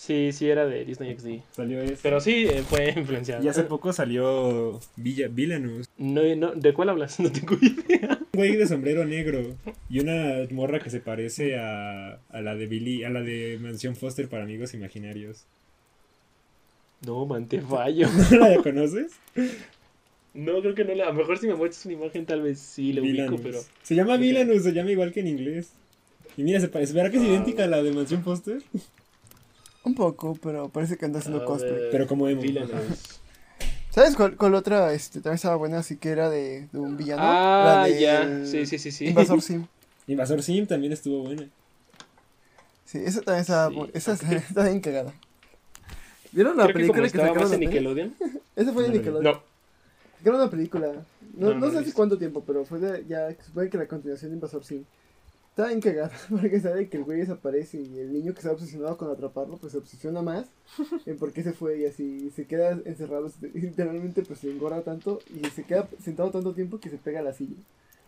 Sí, sí, era de Disney XD. Salió ese. Pero sí, eh, fue influenciada. Y hace poco salió Villa, Villainous. No, no, ¿De cuál hablas? No tengo idea. Un güey de sombrero negro y una morra que se parece a, a la de Billy, a la de Mansión Foster para amigos imaginarios. No, man, te fallo. ¿No la conoces? No, creo que no. la- A lo mejor si me muestras una imagen, tal vez sí lo ubico, pero. Se llama. Villainous, se llama igual que en inglés. Y mira, se parece, ¿verdad que es Ah, idéntica a la de Mansión Foster? Un poco, pero parece que anda haciendo cosplay. Pero como emo. ¿Sabes cuál, cuál otra este, también estaba buena? Así que era de, de un villano. Ah, La de ya. Sí, sí, sí, sí. Invasor Sim. Invasor Sim también estuvo buena. Sí, esa también estaba, Sí. esa está bien cagada. ¿Vieron la Creo que película que, estaba sacaron más en? Nickelodeon. Esa fue de No. Nickelodeon. No. Sacaron una película. No, No, no, no la sé hace cuánto tiempo, pero fue de, ya, se supone que la continuación de Invasor Sim. Estaba bien cagada, porque sabe que el güey desaparece y el niño que estaba obsesionado con atraparlo, pues se obsesiona más en por qué se fue y así, se queda encerrado, se- literalmente pues se engorda tanto y se queda sentado tanto tiempo que se pega a la silla.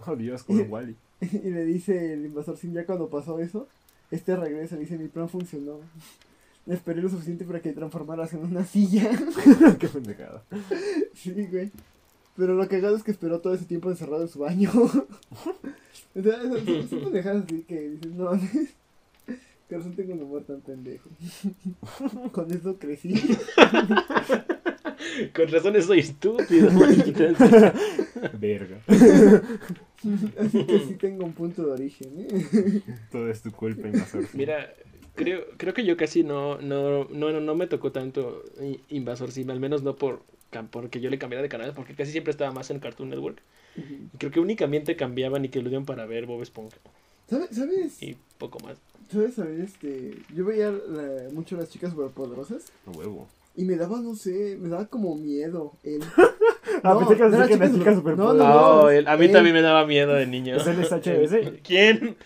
Oh Dios, como Wally. Y le dice el invasor Sim ya cuando pasó eso, este regresa y dice mi plan funcionó. Esperé lo suficiente para que transformaras en una silla. Qué pendejada. sí, güey. Pero lo cagado es que esperó todo ese tiempo encerrado en su baño. o sea, son, pendejadas así que dices, no, que razón tengo un humor tan pendejo. Con eso crecí. Con razones soy estúpido. Verga. Así que sí tengo un punto de origen, ¿eh? Todo es tu culpa, Invasor Sim. Mira, creo, creo que yo casi no, no, no, no, no me tocó tanto Invasor Sim, al menos no por porque yo le cambiara de canal, porque casi siempre estaba más en Cartoon Network. Y creo que únicamente cambiaba Nickelodeon para ver Bob Esponja ¿Sabes? ¿Sabes? y poco más. ¿Sabes? ¿Sabes? Este, yo veía la- mucho las chicas superpoderosas. A huevo. Y me daba, no sé, me daba como miedo él. Ah, pensé que que las Chicas superpoderosas. no, no, no. Él- a mí él. también me daba miedo de niño. ¿Es el SHS? ¿Quién?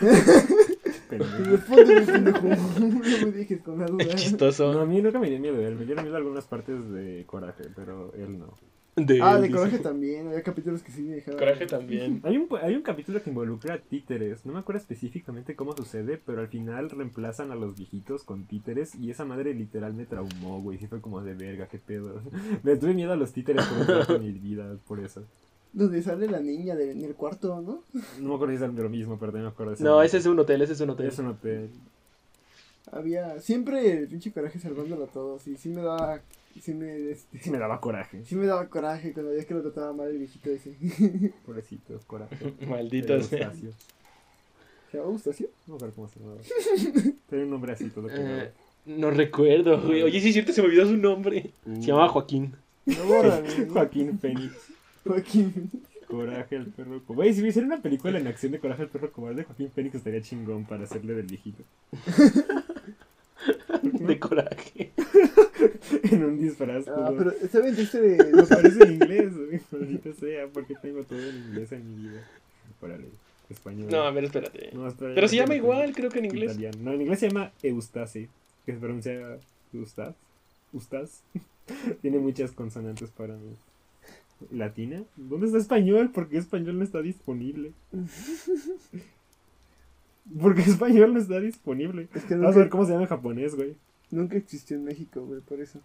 Pendejo. Respóndeme, pendejo. No me dejes con la duda. Es chistoso. No, a mí nunca me dio miedo de él. Me dieron miedo algunas partes de Coraje, pero él no. De Ah, de dice. Coraje también. Había capítulos que sí me dejaban. Coraje también. Hay un, hay un capítulo que involucra a títeres. No me acuerdo específicamente cómo sucede, pero al final reemplazan a los viejitos con títeres y esa madre literal me traumó, güey. Sí fue como de verga, qué pedo. Me tuve miedo a los títeres por mi vida, por eso. Donde sale la niña de- en el cuarto, ¿no? No me acuerdo si es de lo mismo, pero también me acuerdo de No, ese es un hotel, ese es un hotel. Es un hotel. Había siempre el pinche coraje salvándolo a todos. Y sí me daba. Sí me, este, Sí me daba coraje. sí me daba coraje cuando veía que lo trataba mal el viejito ese. Pobrecito, coraje. Maldito sea. Eustacio. ¿Se llama Eustacio? No me acuerdo cómo se llamaba. Tenía un nombre así, todo Eh, cagado. no recuerdo, güey. Oye, sí es cierto, se me olvidó su nombre. Se llamaba Joaquín. No, ¿no? Joaquín Fénix. Joaquín. Coraje el perro cobarde. Güey, si me hiciera una película en acción de Coraje el perro cobarde, Joaquín Fénix estaría chingón para hacerle del viejito. De coraje. en un disfraz. Ah, todo. pero está bien triste de. Me parece en inglés. Maldita sea, porque tengo todo en inglés en mi vida. Órale, español. No, a ver, espérate. No, espera, Pero se llama igual, creo que en inglés. Italiano. No, en inglés se llama Eustace, que se pronuncia Ustaz. Ustaz. Tiene muchas consonantes para mí. ¿Latina? ¿Dónde está español? Porque español no está disponible. Porque español no está disponible. Es que Vamos a ver cómo se llama en japonés, güey. nunca existió en México, güey, por eso.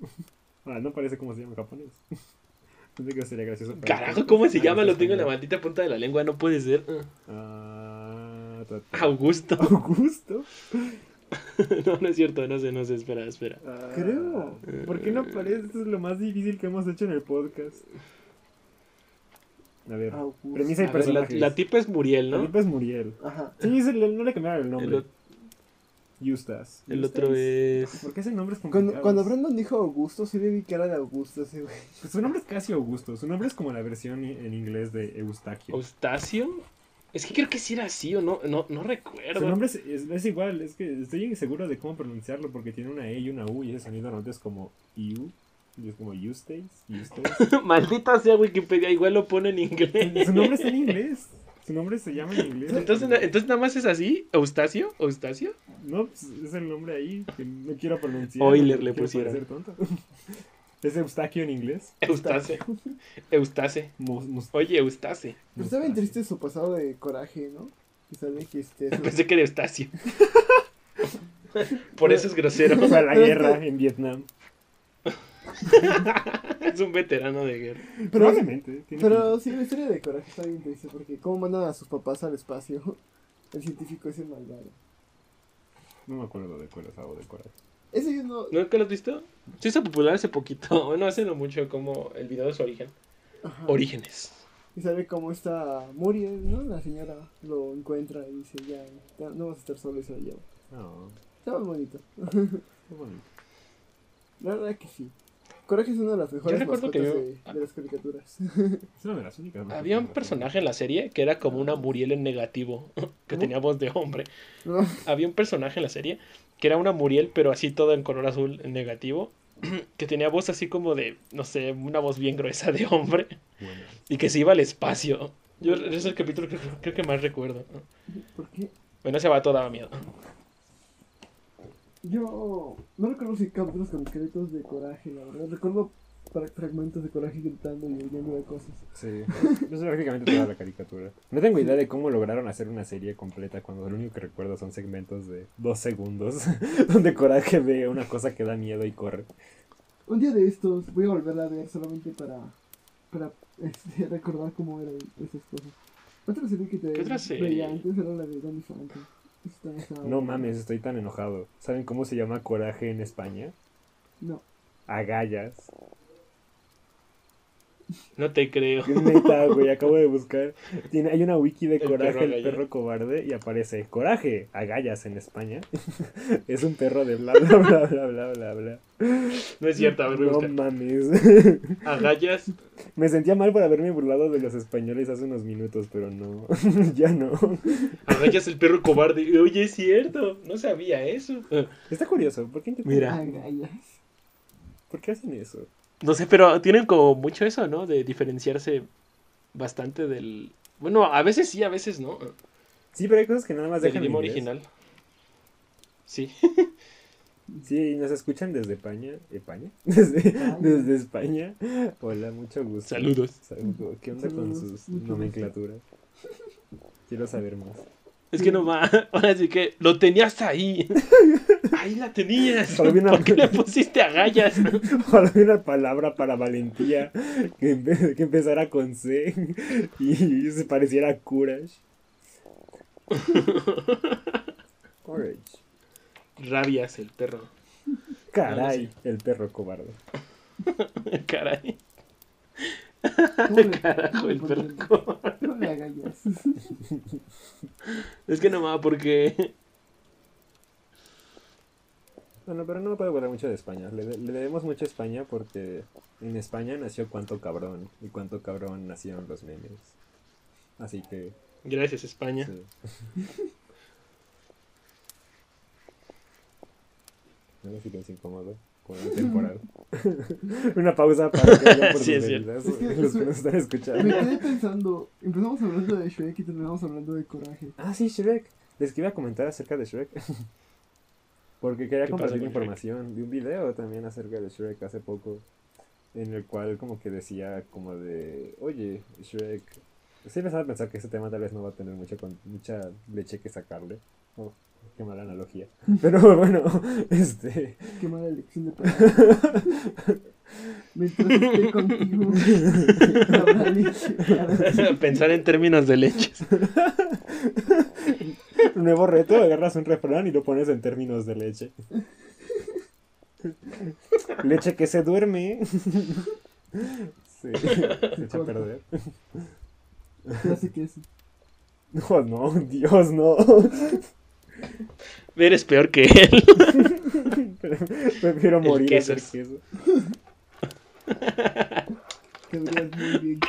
Ah, no parece cómo se llama en japonés. Pensé que sería gracioso. Carajo. ¿cómo se Ah, llama? Lo tengo en la maldita punta de la lengua, no puede ser. Ah. Augusto. Augusto. No, no es cierto, no sé, no sé, espera, espera. Ah, Creo. ¿Por qué no aparece? Esto es lo más difícil que hemos hecho en el podcast. A ver, premisa y A ver, la, personajes. la tipa es Muriel, La ¿no? tipa es Muriel. Ajá. Sí, es el- no le cambiaron el El, nombre. o- Eustace. el otro es... ¿Por qué ese nombre es Cuando, complicado? cuando Brandon dijo Augusto, sí le vi cara de Augusto ese güey. Pues su nombre es casi Augusto. Su nombre es como la versión en inglés de Eustaquio. Eustacio. Es que creo que sí era así o no, no, no Su recuerdo. nombre es, es- es igual, es que estoy inseguro de cómo pronunciarlo porque tiene una E y una U y ese sonido normalmente es como IU. Y es como Eustace, Eustace. Maldita sea Wikipedia, igual lo pone en inglés. Su nombre está en inglés. Su nombre se llama en inglés. Entonces, entonces nada más es así, Eustacio, Eustacio. No, pues, es el nombre ahí que no quiero pronunciar. Euler no le pusieron. tonto. Es Eustaquio en inglés. Eustace. Eustace. Oye, Eustace. Pero está bien triste su pasado de coraje, ¿no? Que este... Pensé que era Eustacio. Por eso es grosero. Fue a la guerra en Vietnam. Es un veterano de guerra. Pero, Probablemente. tiene pero sí, la historia de coraje está bien triste porque cómo mandan a sus papás al espacio. El científico ese malvado. pinta. No me acuerdo de cuál es algo de coraje. Ese yo no... ¿Nunca lo has visto? Se hizo popular hace poquito. Bueno, hace no mucho como el video de su origen. Ajá. Orígenes. Y sabe cómo está Muriel, ¿no? La señora lo encuentra y dice, ya, ya no vas a estar solo y se lo lleva. No, Está muy bonito. qué bonito. La verdad que sí. Coraje es una de las mejores recuerdo que yo- de, de las caricaturas. Es una de las únicas. Había un personaje en la serie que era como una Muriel en negativo, que ¿Cómo? tenía voz de hombre. ¿No? Había un personaje en la serie que era una Muriel, pero así todo en color azul en negativo, que tenía voz así como de, no sé, una voz bien gruesa de hombre, Bueno, y que se iba al espacio. Yo, ese es el capítulo que creo que más recuerdo. ¿Por qué? Bueno, ese vato daba miedo. Yo no recuerdo si capítulos concretos de coraje, la verdad. Recuerdo fragmentos de coraje gritando y huyendo de cosas. sí. Es prácticamente toda la caricatura. No tengo idea de cómo lograron hacer una serie completa cuando lo único que recuerdo son segmentos de dos segundos donde Coraje ve una cosa que da miedo y corre. Un día de estos voy a volverla a ver solamente para, para este, recordar cómo eran esas cosas. Otra serie que te ¿Qué otra serie? veía antes era la de Danny Phantom. No mames, estoy tan enojado. ¿Saben cómo se llama Coraje en España? No. Agallas. No te creo. Neta, güey, acabo de buscar. Tiene, hay una wiki de El Coraje, perro el perro cobarde, y aparece Coraje, Agallas en España. es un perro de bla bla bla bla bla bla bla. No es cierto, a ver, No buscar. mames. Agallas. Me sentía mal por haberme burlado de los españoles hace unos minutos, pero no. ya no. Agallas el perro cobarde. Oye, es cierto. No sabía eso. Está curioso, ¿por qué intentan- Mira. Agallas. ¿Por qué hacen eso? No sé, pero tienen como mucho eso, ¿no? De diferenciarse bastante del... Bueno, a veces sí, a veces no. Sí, pero hay cosas que nada más Del dejan en idioma original. Sí. Sí, nos escuchan desde España. ¿España? Desde, desde España. Hola, mucho gusto. Saludos. Saludos. ¿Qué onda con sus nomenclaturas? Quiero saber más. Es que nomás, ahora sí que lo tenías ahí. Ahí la tenías. Una- ¿Por qué le pusiste agallas? Hay una palabra para valentía que, empe- que empezara con C y se pareciera a courage. Courage. Rabias, el perro. Caray, el perro cobarde. Caray. ¿Cómo le- Carajo, el perro. cobarde. No le agallas. Es que nomás porque... Bueno, pero no me puedo hablar mucho de España. Le, le debemos mucho a España porque en España nació Cuánto Cabrón y Cuánto Cabrón nacieron los memes. Así que... Gracias, España. sí. Una silencio incómodo con el temporal. Una pausa para que vayan por Sí, es los que nos están Me escuchando. quedé pensando, empezamos hablando de Shrek y terminamos hablando de coraje. Ah, sí, Shrek. Les que iba a comentar acerca de Shrek. Porque quería ¿Qué pasa compartir con información de un video también acerca de Shrek hace poco. En el cual como que decía como de, oye, Shrek Sí empezaba a pensar que ese tema tal vez no va a tener mucho con, mucha leche que sacarle. Oh, qué mala analogía. Pero bueno, este... Qué mala elección de palabras. Mientras esté contigo. Pensar en términos de leches. Nuevo reto, agarras un refrán y lo pones en términos de leche. Leche que se duerme. Sí, se echa a perder. Que es. No, no, Dios, no. Eres peor que él. Prefiero morir a queso hacer es- queso. Te verías muy bien.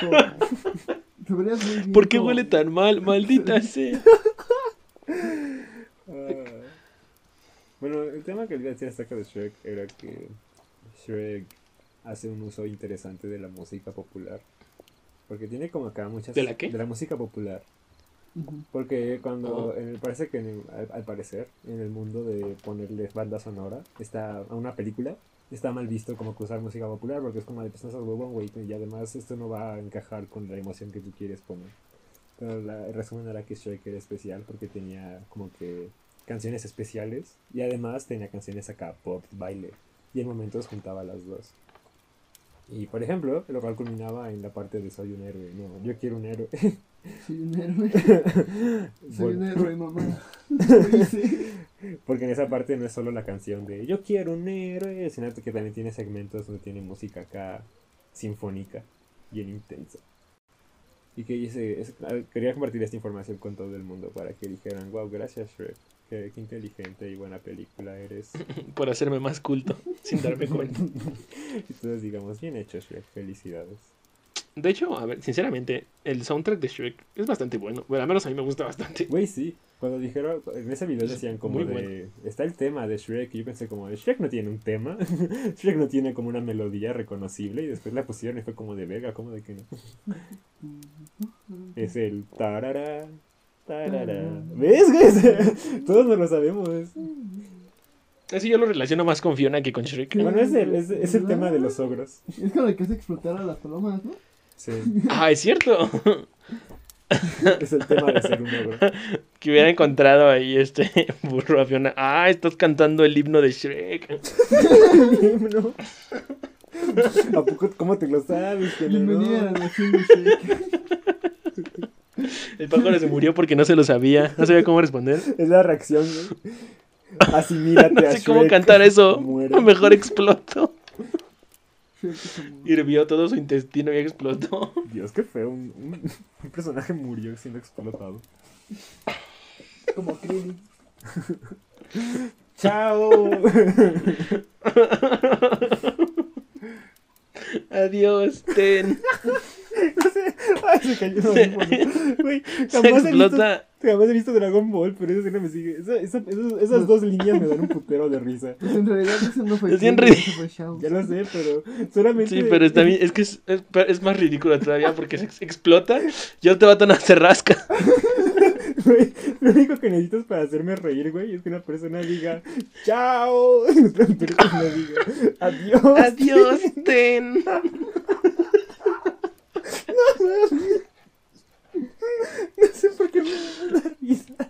Te verías muy bien. ¿Por qué huele tan mal? Maldita sea. Ah. Bueno, el tema que les decía acerca de Shrek era que Shrek hace un uso interesante de la música popular. Porque tiene como acá muchas... ¿De la qué? De la música popular. Porque cuando, Oh. en el- parece que en el- al, al parecer, en el mundo de ponerle banda sonora está, a una película, está mal visto como que usar música popular porque es como de pues no seas huevón, güey, y además esto no va a encajar con la emoción que tú quieres poner. Pero la, el resumen era que Shrek era especial porque tenía como que canciones especiales y además tenía canciones acá, pop, baile, y en momentos juntaba las dos. Y por ejemplo, lo cual culminaba en la parte de soy un héroe, no, yo quiero un héroe. Soy un héroe. Soy un héroe, mamá. Porque en esa parte no es solo la canción de yo quiero un héroe, sino que también tiene segmentos donde tiene música acá sinfónica, bien intensa. Y que quería compartir esta información con todo el mundo para que dijeran, wow, gracias Shrek, qué, qué inteligente y buena película eres. Por hacerme más culto, sin darme cuenta. todos digamos, bien hecho Shrek, felicidades. De hecho, a ver, sinceramente, el soundtrack de Shrek es bastante bueno. Bueno, al menos a mí me gusta bastante. Güey, sí, cuando dijeron, en ese video decían como muy de, bueno. está el tema de Shrek, y yo pensé como, de, Shrek no tiene un tema, Shrek no tiene como una melodía reconocible, y después la pusieron y fue como de Vega, como de que no. Es el tarara, tarara. ¿Ves, güey? Todos nos lo sabemos. Así yo lo relaciono más con Fiona que con Shrek. Bueno, es el, es, es el tema de los ogros. Es con el que hace explotar a las palomas, ¿no? Sí, Ah, es cierto. es el tema de ser un ogro. que hubiera encontrado ahí este burro a Fiona. Ah, estás cantando el himno de Shrek. ¿No? ¿A poco cómo te lo sabes? que no? Bienvenida a la nación de Shrek. El pájaro se murió porque no se lo sabía. No sabía cómo responder. Es la reacción, güey. Asimílate No a sé cómo cantar eso. Muere. Mejor explotó. Hirvió todo su intestino y explotó. Dios, qué feo. Un, un- un personaje murió siendo explotado. Como Krillin. ¡Chao! Adiós, Ten. Ay, se cayó. Güey, Se jamás he, visto, explota. jamás he visto Dragon Ball, pero esa escena me sigue. Esa- esa- esas, esas dos líneas me dan un putero de risa. Pues en realidad ese no fue Es bien ridículo. Ya lo sé, pero solamente. Sí, pero está bien. Es que es, es, es más ridículo todavía porque se ex- explota. Yo te va a se rasca. Güey, lo único que necesitas para hacerme reír, güey, es que una persona diga ¡Chao! Y otra persona diga ¡Adiós! Adiós, Ten. No sé por qué me da la risa.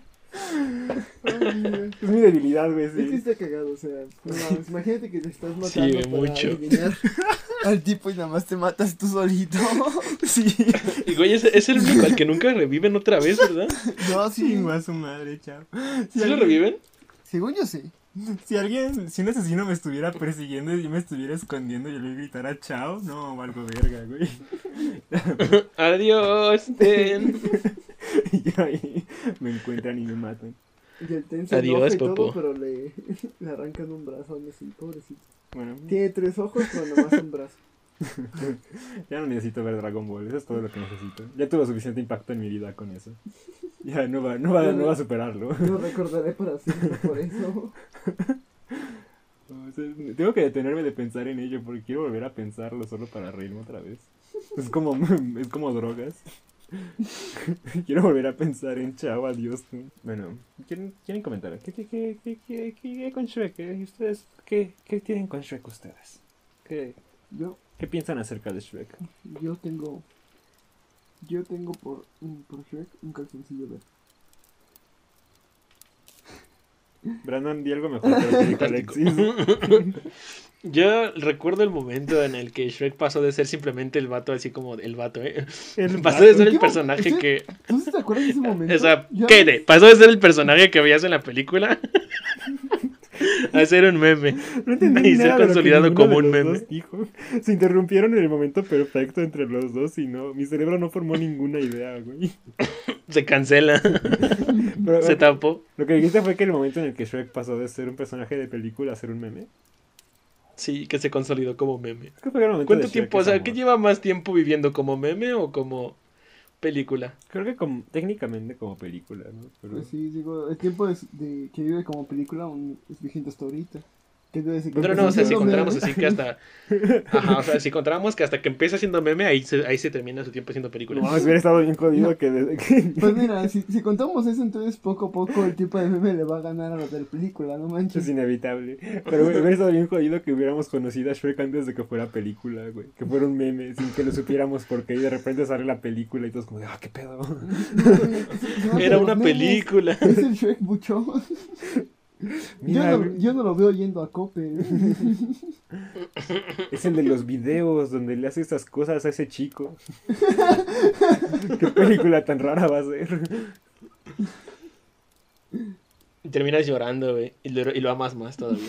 Ay, Es mi debilidad, güey. Es que Sí. está cagado, o sea, no imagínate que te estás matando Sí, para mucho. al tipo y nada más te matas tú solito. Sí. Y güey, es, es el único al que nunca reviven otra vez, ¿verdad? No, sí. Chingo a su madre, chao. Si ¿Sí lo reviven? Según yo sí. Si alguien, si un asesino me estuviera persiguiendo y yo me estuviera escondiendo y yo le gritara chao, no, valgo verga, güey. Adiós, Ten. Y ahí me encuentran y me matan. Y el ten se Adiós, y todo, Popo. pero le, le arrancan un brazo a así, pobrecito. Bueno, Tiene tres ojos, pero nomás un brazo. ya no necesito ver Dragon Ball, eso es todo lo que necesito. Ya tuvo suficiente impacto en mi vida con eso. Ya no va, no va, no va a superarlo. Lo recordaré para siempre por eso. O sea, tengo que detenerme de pensar en ello porque quiero volver a pensarlo solo para reírme otra vez. Es como, es como drogas. Quiero volver a pensar en chao, adiós. Bueno, ¿quieren, quieren comentar? ¿Qué, qué, qué, qué, qué, qué con Shrek? ¿Qué, ustedes, qué, ¿Qué tienen con Shrek ustedes? ¿Qué, Yo, ¿Qué piensan acerca de Shrek? yo tengo Yo tengo por, por Shrek un calzoncillo verde. Brandon, di algo mejor que lo que dijo Alexis. Yo recuerdo el momento en el que Shrek pasó de ser simplemente el vato, así como el vato, ¿eh? El Pasó de ser ¿En el personaje que. ¿Tú sí te acuerdas de ese momento? O sea, ¿qué? de- Pasó de ser el personaje que veías en la película a ser un meme. No entendí Y ser nada que consolidado como un meme. dijo. Se interrumpieron en el momento perfecto entre los dos y no, mi cerebro no formó ninguna idea, güey. Se cancela, Pero, se tapó. Lo que dijiste fue que el momento en el que Shrek pasó de ser un personaje de película a ser un meme. Sí, que se consolidó como meme. Es que ¿Cuánto tiempo? O sea. ¿qué lleva más tiempo viviendo como meme o como película? Creo que como, técnicamente como película, ¿no? Pero Pues sí, digo, el tiempo es de, que vive como película aún es vigente hasta ahorita. Pero no, o sea, si encontramos meme. así que hasta. Ajá, o sea, si encontramos que hasta que empieza siendo meme, ahí se, ahí se termina su tiempo siendo película. no hubiera estado bien jodido que, desde que- Pues mira, si, si contamos eso, entonces poco a poco el tipo de meme le va a ganar a los de la película, no es manches. inevitable. Pero hubiera estado bien jodido que hubiéramos conocido a Shrek antes de que fuera película, güey. Que fuera un meme, sin que lo supiéramos porque ahí de repente sale la película y todos como de, ah, qué pedo. Era una película. Es el Shrek buchón. Yo no, yo no lo veo yendo a Coppel. es el de los videos donde le hace estas cosas a ese chico. qué película tan rara va a ser. Y terminas llorando, güey. Y lo, y lo amas más todavía.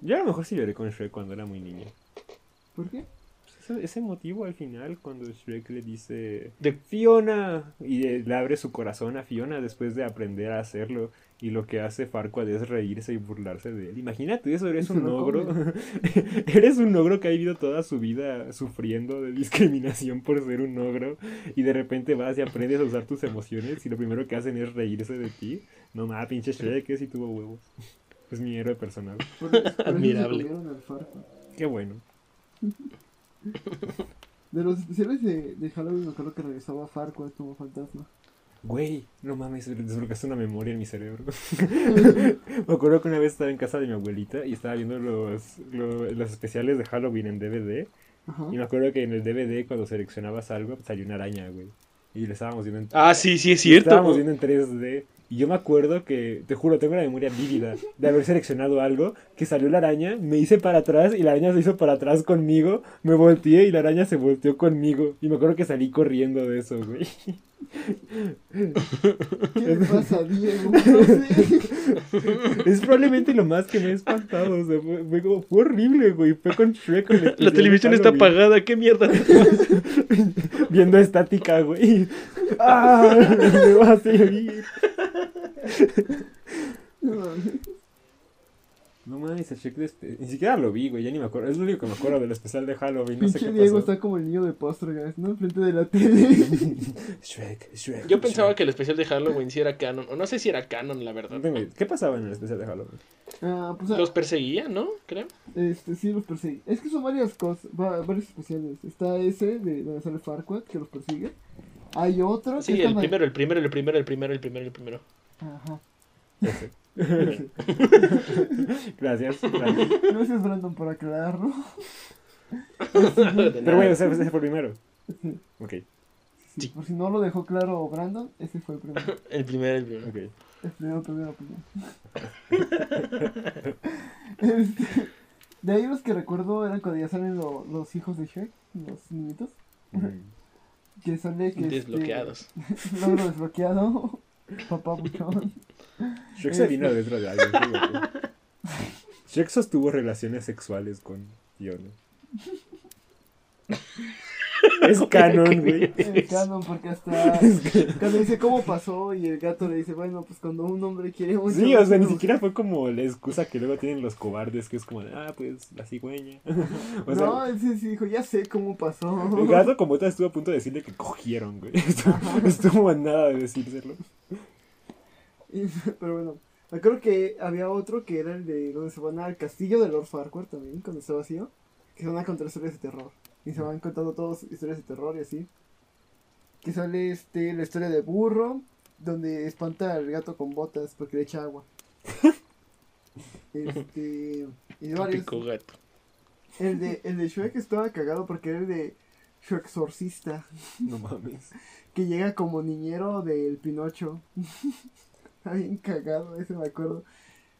Yo a lo mejor sí lloré con Shrek cuando era muy niño. ¿Por qué? Ese, ese motivo al final, cuando Shrek le dice De- Fiona y le abre su corazón a Fiona después de aprender a hacerlo y lo que hace Farquaad es reírse y burlarse de él. Imagínate eso, eres un ogro. eres un ogro que ha vivido toda su vida sufriendo de discriminación por ser un ogro y de repente vas y aprendes a usar tus emociones y lo primero que hacen es reírse de ti. No más, pinche Shrek, que si tuvo huevos. Es mi héroe personal. Por, eso Admirable. Qué bueno. De los especiales de, de Halloween me acuerdo que regresaba Farquaad como fantasma. Güey, no mames, desbloqueaste una memoria en mi cerebro. Me acuerdo que una vez estaba en casa de mi abuelita y estaba viendo los, lo- los especiales de Halloween en DVD. Ajá. Y me acuerdo que en el DVD, cuando seleccionabas algo, salió una araña, güey. Y le estábamos viendo en, Ah, sí, sí, es lo estábamos cierto. viendo en 3D. Y yo me acuerdo que, te juro, tengo una memoria vívida de haber seleccionado algo, que salió la araña, me hice para atrás y la araña se hizo para atrás conmigo, me volteé y la araña se volteó conmigo. Y me acuerdo que salí corriendo de eso, güey. ¿Qué le pasa, Diego? No sé. Es probablemente lo más que me he espantado. O sea, fue, fue como- fue horrible, güey. Fue con Shrek. con el La televisión está apagada, qué mierda. Viendo estática, güey. ¡Ah! Me va a seguir. No mames. El Shrek de espe- Ni siquiera lo vi, güey. Ya ni me acuerdo. Es lo único que me acuerdo del especial de Halloween. No sé qué Diego pasó. está como el niño de Poltergeist, ¿no? Enfrente de la tele. Shrek, Shrek. Yo pensaba Shrek. que el especial de Halloween sí era canon. O no sé si era canon, la No verdad. tengo idea. ¿Qué pasaba en el especial de Halloween? Ah, pues Los perseguía, ¿no? Creo. este, sí los persigue. Es que son varias cosas, va- varios especiales. Está ese de donde sale Farquaad que los persigue. Hay otro que Sí, el primero, el primero, el primero, el primero, el primero, el primero. Ajá. Ese. Gracias. gracias. Gracias, Brandon, por aclararlo. Pero bueno, ese, ese fue el primero. Sí. Ok, Sí, Sí. Por si no lo dejó claro Brandon, ese fue el primero. El primero, el primero. El primero, primero, primero. Este, de ahí los que recuerdo eran cuando ya salen lo- los hijos de Shrek, los niñitos. Mm. Que sale que este, Desbloqueados. logro desbloqueado. Papá buchón. Shrek se vino dentro de alguien. Shrek sostuvo relaciones sexuales con Fiona. Es canon, güey. El canon, porque hasta cuando dice cómo pasó y el gato le dice, bueno, pues cuando un hombre quiere mucho. Sí, o sea, ni siquiera fue como la excusa que luego tienen los cobardes, que es como, de, ah, pues la cigüeña. O sea, no, él sí, sí dijo, ya sé cómo pasó. el gato como tal estuvo a punto de decirle que cogieron, güey. Estuvo, estuvo a nada de decírselo. Y- Pero bueno, me acuerdo que había otro que era el de donde se van al castillo de Lord Farquhar también, cuando está vacío. Que se van a contar historias de terror. Y se van contando todos historias de terror y así. Que sale este, la historia de Burro, donde espanta al gato con botas porque le echa agua. Este. Y varios. Gato. El de, el de Shrek estaba cagado porque era el de. su exorcista, No mames. que llega como niñero del Pinocho. Está bien cagado, ese me acuerdo.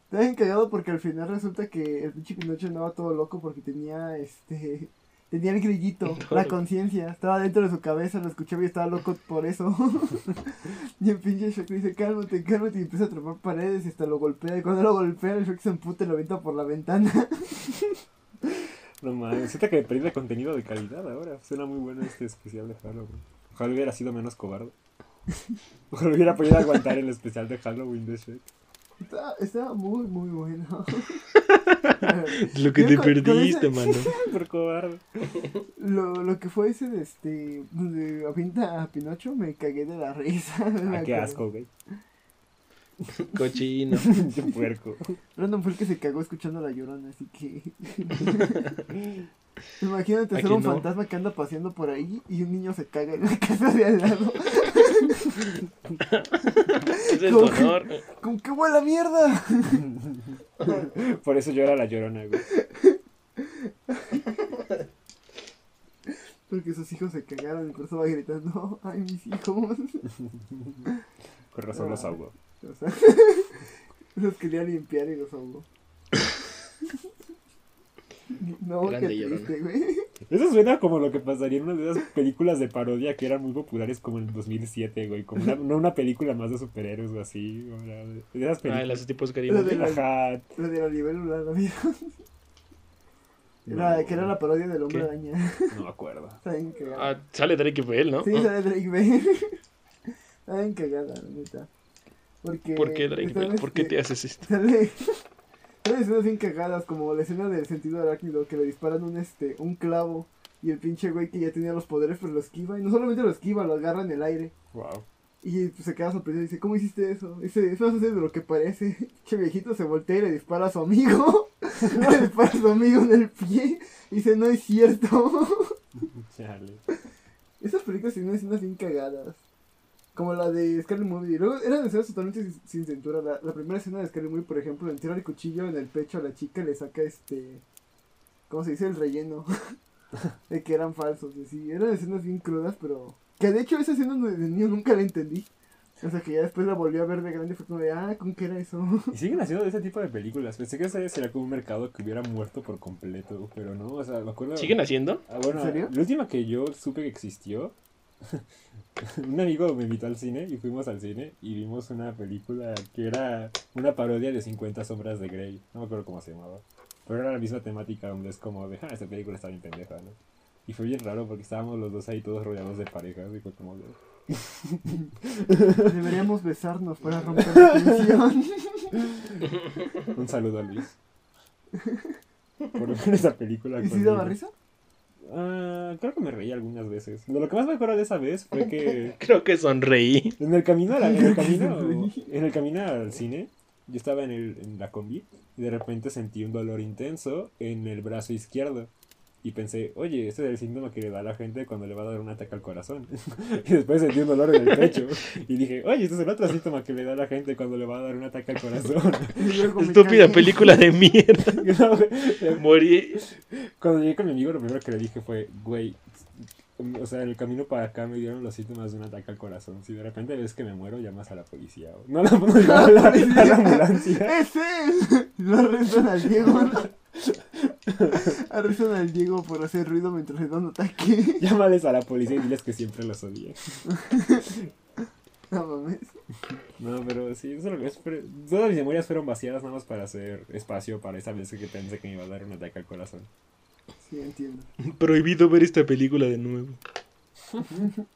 Está bien cagado porque al final resulta que el pinche Pinocho andaba todo loco porque tenía este. Tenía el grillito, la conciencia, estaba dentro de su cabeza, lo escuchaba y estaba loco por eso. y el pinche Shrek le dice, cálmate, cálmate, y empieza a atrapar paredes y hasta lo golpea. Y cuando lo golpea, el Shrek se emputa y lo avienta por la ventana. No mames. Siento que perdí de contenido de calidad ahora. Suena muy bueno este especial de Halloween. Ojalá hubiera sido menos cobarde. Ojalá hubiera podido aguantar el especial de Halloween de Shrek. Estaba, estaba muy, muy bueno. Lo que Yo te con- con perdiste, ese- mano. Por cobarde. Lo, lo que fue ese de este. donde avienta a Pinocho, me cagué de la risa. Ah, qué asco, güey. Cochino. Qué puerco. Brandon fue el que se cagó escuchando la llorona, así que. Imagínate ¿A ser un no? fantasma que anda paseando por ahí y un niño se caga en la casa de al lado. Es el ¿Cómo que- honor. ¡Con qué huele a mierda! Por eso era la llorona, güey. Porque sus hijos se cagaron y por eso va gritando: ¡Ay, mis hijos! Con razón los ahogó. O sea, los quería limpiar y los ahogó. No, Grande qué triste, güey. Eso suena como lo que pasaría en una de esas películas de parodia que eran muy populares como en el 2007, güey. Como una, no una película más de superhéroes o así. o de esas Ah, películas. los tipos Lo cariños. de la- Ajá. Lo de la libélula, ¿lo vieron? No, que era la parodia del hombre araña. No me acuerdo. Está bien cagada. Ah, sale Drake Bell, ¿no? Sí, sale Drake Bell. Está bien cagada, la neta. Porque ¿Por qué Drake Bell? ¿Por qué te haces esto? Sale. Sale escenas bien cagadas, como la escena del sentido arácnido, que le disparan un este, un clavo. Y el pinche güey que ya tenía los poderes, pero lo esquiva. Y no solamente lo esquiva, lo agarra en el aire. Wow. Y pues, se queda sorprendido y dice, ¿cómo hiciste eso? Dice, eso hace de lo que parece. Che viejito se voltea y le dispara a su amigo. le dispara a su amigo en el pie. Y dice, no es cierto. Chale. Esas películas tienen escenas bien cagadas. Como la de Scary Movie. Luego eran escenas totalmente sin, sin censura. La, la primera escena de Scary Movie, por ejemplo, le entierra el cuchillo en el pecho a la chica y le saca este. ¿Cómo se dice? El relleno. de que eran falsos. Y así. Eran escenas bien crudas, pero. Que de hecho esa escena de niño nunca la entendí. O sea que ya después la volví a ver de grande y fue como de, ah, ¿con qué era eso? Y siguen haciendo de ese tipo de películas. Pensé que ese sería como un mercado que hubiera muerto por completo, pero no, o sea, me acuerdo... ¿Siguen haciendo? Ah, bueno, ¿En serio? la última que yo supe que existió, un amigo me invitó al cine y fuimos al cine y vimos una película que era una parodia de 50 sombras de Grey. No me acuerdo cómo se llamaba. Pero era la misma temática donde es como de, ah, esta película está bien pendeja, ¿no? Y fue bien raro porque estábamos los dos ahí todos rodeados de parejas y fue como de... Deberíamos besarnos para romper la tensión. Un saludo a Luis. Por ver esa película ¿Y si daba risa? Ah, creo que me reí algunas veces. Lo que más me acuerdo de esa vez fue que Creo que sonreí. en el camino, a la- en el camino, en el camino al cine, yo estaba en, el, en la combi y de repente sentí un dolor intenso en el brazo izquierdo. Y pensé, oye, este es el síntoma que le da a la gente cuando le va a dar un ataque al corazón. y después sentí un dolor en el pecho. Y dije, oye, este es el otro síntoma que le da a la gente cuando le va a dar un ataque al corazón. Estúpida película de mierda. No. Morí. Cuando llegué con mi amigo, lo primero que le dije fue, güey, o sea, en el camino para acá me dieron los síntomas de un ataque al corazón. Si de repente ves que me muero, llamas a la policía. o- No, no, no, no, a la, a la ambulancia. ¡Es él! Lo arrestan al Diego. Arrestan al Diego por hacer ruido mientras le da un ataque. Llámales a la policía y diles que siempre los odié. No mames. No, pero sí, eso es lo que es. Todas mis memorias fueron vaciadas nada más para hacer espacio para esa vez que pensé que me iba a dar un ataque al corazón. Sí, entiendo. Prohibido ver esta película de nuevo.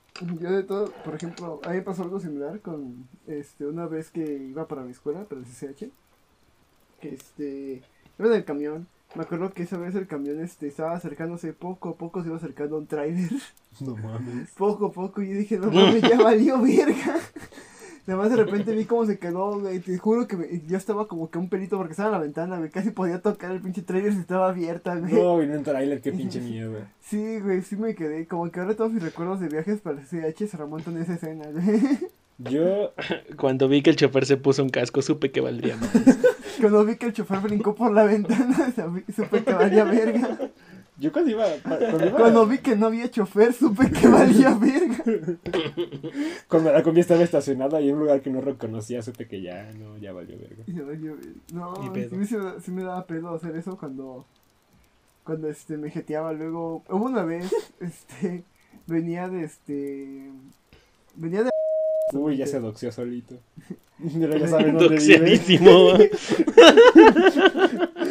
Yo de todo, por ejemplo, a mí me pasó algo similar con este una vez que iba para mi escuela, para el CCH. Que este iba en el camión. Me acuerdo que esa vez el camión este estaba acercándose poco a poco se iba acercando a un tráiler. No mames. Poco a poco y yo dije, no mames, ya valió verga. Nada más de repente vi cómo se quedó, güey. Te juro que me- yo estaba como que un pelito porque estaba en la ventana, güey. Casi podía tocar el pinche trailer si estaba abierta, güey. No, vino un trailer, qué pinche miedo. Sí, güey, sí me quedé. Como que ahora todos mis recuerdos de viajes para el CH se remontan a esa escena, güey. Yo, Cuando vi que el chofer se puso un casco, supe que valdría más. Cuando vi que el chofer brincó por la ventana, supe que valía verga. Yo cuando iba. Cuando, iba- Cuando vi que no había chofer, supe que valía verga. cuando la combi estaba estacionada y en un lugar que no reconocía, supe que ya, no, ya valió verga. Y yo, yo, no, sí me- sí me daba pedo hacer eso cuando, cuando este, me jeteaba. Luego, hubo una vez, este, venía de este, venía de... Uy, ya se doxió solito. Pero ya saben dónde vive.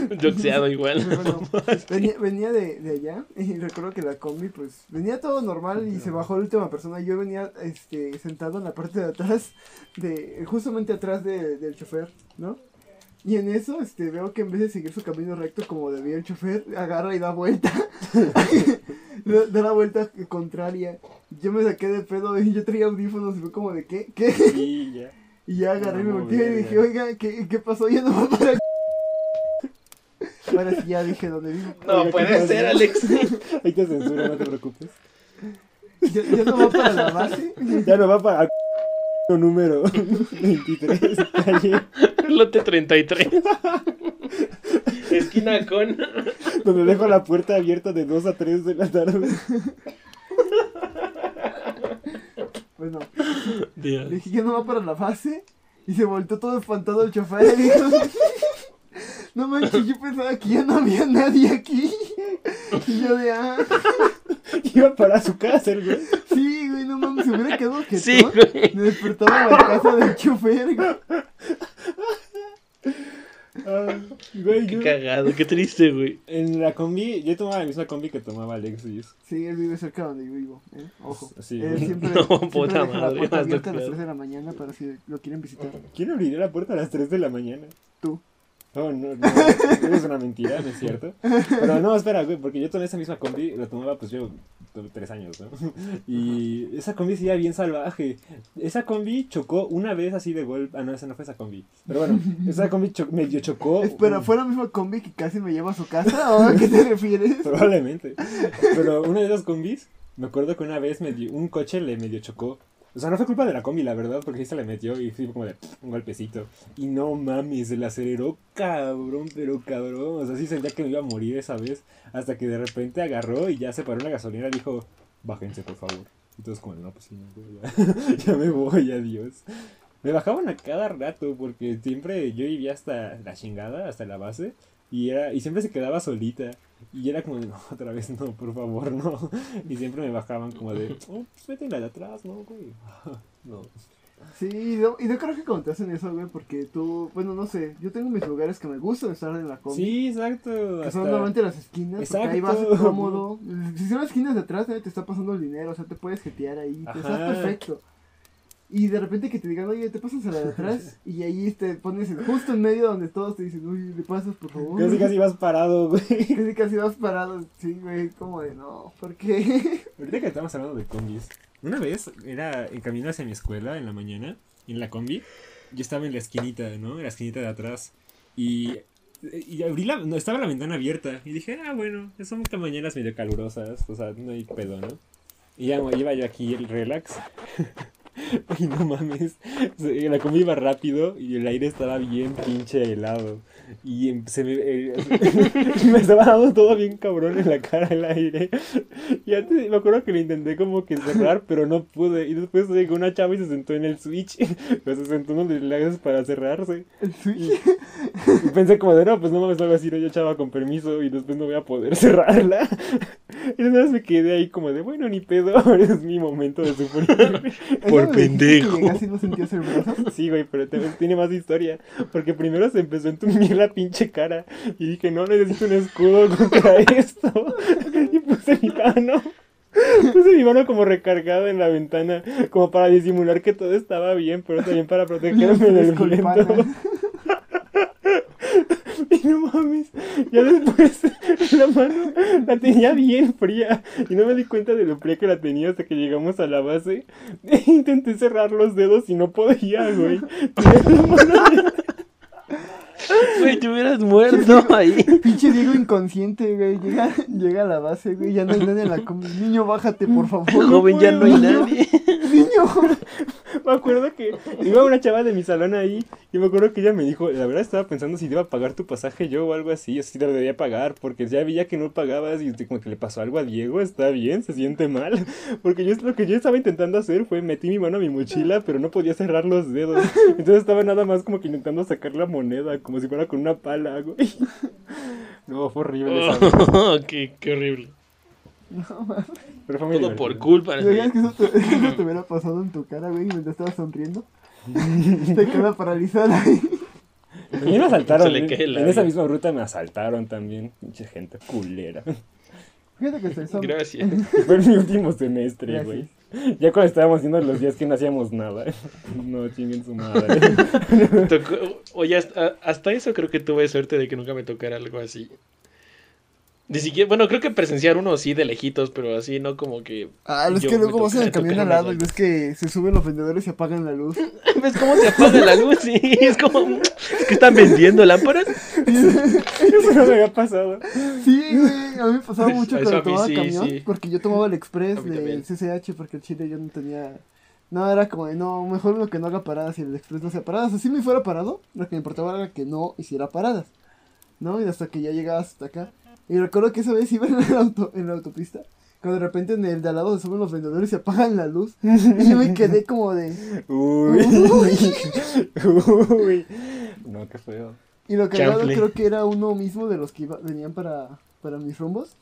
Doxeado igual. Bueno, venía, venía de, de allá y recuerdo que la combi pues venía todo normal y se bajó la última persona. Yo venía este sentado en la parte de atrás, de justamente atrás de- del chofer, ¿no? Y en eso este veo que en vez de seguir su camino recto como debía el chofer, agarra y da vuelta. da, la vuelta contraria. Yo me saqué de pedo y yo traía audífonos y fue como de ¿qué? ¿Qué? Sí, ya. Y ya agarré y me volteé y dije, oiga, ¿qué, qué pasó? Ya no va para. Ahora sí ya dije dónde vivo. No Oiga, ¿qué puede ser, Alex. Ahí te censura, no te preocupes. Ya, ya no va para la base. Ya no va para número 23, calle, Lote 33. Esquina con. donde dejo la puerta abierta de 2 a 3 de la tarde. Bueno, Dios. le dije, ya no va para la base. Y se volteó todo espantado el chofer. Y dijo, no manches, yo pensaba que ya no había nadie aquí. Y yo de, ah, Iba para su casa, el güey. sí, güey, no mames, se hubiera quedado que Sí, güey. Me despertaba en la casa del chofer. güey. Ah, güey, Qué yo- cagado, qué triste, güey. En la combi, yo tomaba la misma combi que tomaba Alexis. Sí, él vive cerca donde yo vivo, ¿eh? Ojo. Sí, él güey. siempre, No, siempre puta deja la madre, puerta abierta a las descuidado. 3 de la mañana para si lo quieren visitar. ¿Quién abriría la puerta a las 3 de la mañana? Tú. No, no, eso es una mentira, no es cierto. Pero no, espera, güey, porque yo tomé esa misma combi, la tomaba pues yo tres años, ¿no? Y esa combi sí era bien salvaje. Esa combi chocó una vez así de golpe. Ah, no, esa no fue esa combi. Pero bueno, esa combi cho- medio chocó. Espera, ¿fue la misma combi que casi me lleva a su casa? ¿O a qué te refieres? Probablemente. Pero una de esas combis, me acuerdo que una vez un coche le medio chocó. O sea, no fue culpa de la combi, la verdad, porque sí se le metió y fue como de un golpecito. Y no mames, se le aceleró cabrón, pero cabrón. O sea, sí sentía que me iba a morir esa vez. Hasta que de repente agarró y ya se paró en la gasolinera y dijo, bájense por favor. Todos como, no, pues sí, ya, ya me voy, adiós. Me bajaban a cada rato porque siempre yo vivía hasta la chingada, hasta la base. Y, era, y siempre se quedaba solita. Y era como no, otra vez no, por favor, no. Y siempre me bajaban como de, oh, pues vete la de atrás, no, güey. No. Sí, y no, y no creo que cuando te hacen eso, güey, porque tú, bueno, no sé, yo tengo mis lugares que me gustan estar en la combi. Sí, exacto. Que son normalmente las esquinas, porque ahí vas Exacto. cómodo. Si son las esquinas de atrás, nadie te está pasando el dinero, o sea, te puedes jetear ahí, Ajá. estás perfecto. Y de repente que te digan, oye, te pasas a la de atrás, y ahí te pones justo en medio donde todos te dicen, oye, le pasas, por favor. Casi, casi vas parado, güey. Casi, casi vas parado, sí, güey, como de, no, ¿por qué? Ahorita que estamos hablando de combis. Una vez era en camino hacia mi escuela en la mañana, en la combi. Yo estaba en la esquinita, ¿no? En la esquinita de atrás. Y, y abrí la. No, estaba la ventana abierta. Y dije, ah, bueno, son mañanas medio calurosas. O sea, no hay pedo, ¿no? Y ya iba yo aquí el relax. y no mames. La combi iba rápido y el aire estaba bien pinche helado. Y em- se me, eh, me estaba dando todo bien cabrón en la cara el aire. Y antes me acuerdo que lo intenté como que cerrar, pero no pude. Y después llegó una chava y se sentó en el switch. Pero se sentó en los lados para cerrarse. El switch. Y pensé como de, no, pues no mames, algo así, no, yo chava con permiso y después no voy a poder cerrarla. Y más me quedé ahí como de, bueno, ni pedo, ahora es mi momento de sufrir. Por ¿Eso me dijiste pendejo. Y no brazo? Sí, güey, pero te- tiene más historia. Porque primero se empezó a la pinche cara. Y dije, no, necesito un escudo contra esto. Y puse mi mano. Puse mi mano como recargada en la ventana. Como para disimular que todo estaba bien, pero también para protegerme del viento. Y no mames, ya después la mano la tenía bien fría y no me di cuenta de lo fría que la tenía hasta que llegamos a la base. E intenté cerrar los dedos y no podía, güey. Güey, te hubieras muerto ahí. Pinche Diego inconsciente, güey. Llega, llega a la base, güey. Ya no hay nadie en la combi. Niño, bájate, por favor. Joven, ya no hay Niño, nadie. Niño. me acuerdo que iba una chava de mi salón ahí y me acuerdo que ella me dijo, la verdad estaba pensando si te iba a pagar tu pasaje yo o algo así, o si te lo debía pagar, porque ya veía que no pagabas y como que le pasó algo a Diego, está bien, se siente mal, porque yo lo que yo estaba intentando hacer fue metí mi mano a mi mochila, pero no podía cerrar los dedos, entonces estaba nada más como que intentando sacar la moneda, como si fuera con una pala, güey. No, fue horrible. Oh, qué, qué horrible. No, mames. pero fue muy Todo por culpa. ¿Te imaginas que eso te, eso te hubiera pasado en tu cara, güey, mientras estabas sonriendo? Te queda paralizada ahí. A mí me asaltaron, Se le en- en esa misma ruta me asaltaron también, pinche gente culera. Fíjate que se son... Gracias. Fue mi último semestre, Gracias. güey. Ya cuando estábamos haciendo los días que no hacíamos nada. No, chinguen su madre. Tocó- oye, hasta, hasta eso creo que tuve suerte de que nunca me tocara algo así. Ni siquiera, bueno, creo que presenciar uno sí de lejitos, pero así no como que. Ah, es que luego vas en el camión al lado y ves que se suben los vendedores y apagan la luz. ¿Ves cómo se apaga la luz? Sí, es como. Es que están vendiendo lámparas. Eso no me había pasado. Sí, güey, a mí me pasaba mucho cuando tomaba sí, camión, sí. porque yo tomaba el express del. CCH porque el chile yo no tenía... No, era como de, no, mejor uno que no haga paradas y el express no hacía paradas. Así me fuera parado, lo que me importaba era que no hiciera paradas, ¿no? Y hasta que ya llegabas hasta acá. Y recuerdo que esa vez iba en, el auto, en la autopista, cuando de repente en el de al lado se suben los vendedores y apagan la luz. Y yo me quedé como de... Uy. Uy. No, qué feo. Y lo cagado Chanfle. creo que era uno mismo de los que iba- venían para, para mis rumbos.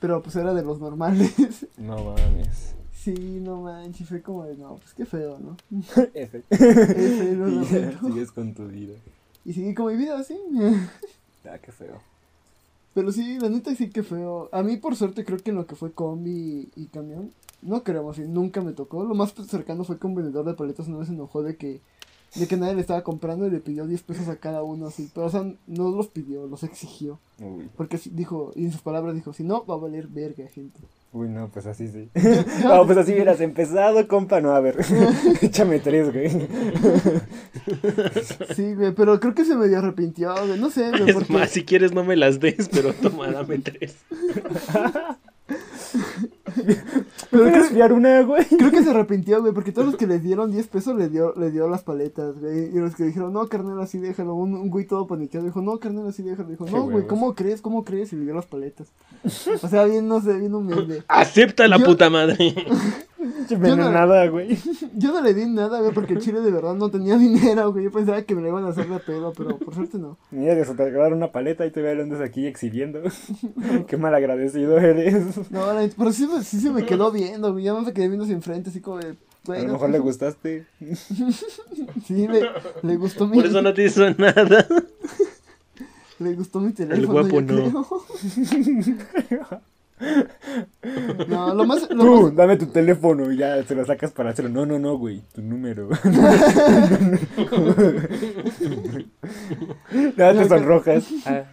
Pero pues era de los normales. No mames. sí, no manches, fue como de no, pues qué feo, ¿no? F. Y ya lo- sigues con tu vida. y seguí con mi vida así. Ah, qué feo. Pero sí, la neta sí que feo. A mí por suerte creo que en lo que fue combi y, y camión, no creo, así, nunca me tocó. Lo más cercano fue que un vendedor de paletas una vez se enojó de que de que nadie le estaba comprando y le pidió 10 pesos a cada uno así. Pero o sea, no los pidió, los exigió. Uy. Porque dijo, y en sus palabras dijo, si no, va a valer verga, gente. Uy, no, pues así sí. No, pues así hubieras empezado, compa. No, a ver. Échame tres, güey. Sí, güey, pero creo que se medio arrepintió, güey, no sé, güey, Es porque... más, si quieres no me las des, pero toma, dame tres. Pero ¿Puedes creo, fiar una, güey? creo que se arrepintió, güey, porque todos los que le dieron 10 pesos le dio, le dio las paletas, güey, y los que dijeron, no, carnal, así déjalo, un, un güey todo paniqueado dijo, no, carnal, así déjalo, dijo, no, güey. ¿cómo crees, cómo crees? Y le dio las paletas. O sea, bien, no sé, bien humilde. Acepta la Yo- puta madre. Pinche envenenada, güey. Yo no le di nada, güey, porque el chile de verdad no tenía dinero, güey, yo pensaba que me lo iban a hacer de pedo, pero por suerte no. Mira, de dar una paleta y te veo andas aquí exhibiendo. Qué mal agradecido eres. No, pero sí, sí se me quedó viendo, güey, ya no me quedé viendo hacia enfrente, así como de... A güey, lo no, mejor le gustaste. Sí, le, le gustó mi... Por eso no te hizo nada. Le gustó mi teléfono. guapo yo no. no, lo más. Lo Tú, más dame tu teléfono y ya se lo sacas para hacerlo. No, no, no, güey. Tu número. Nada, te sonrojas. Ah.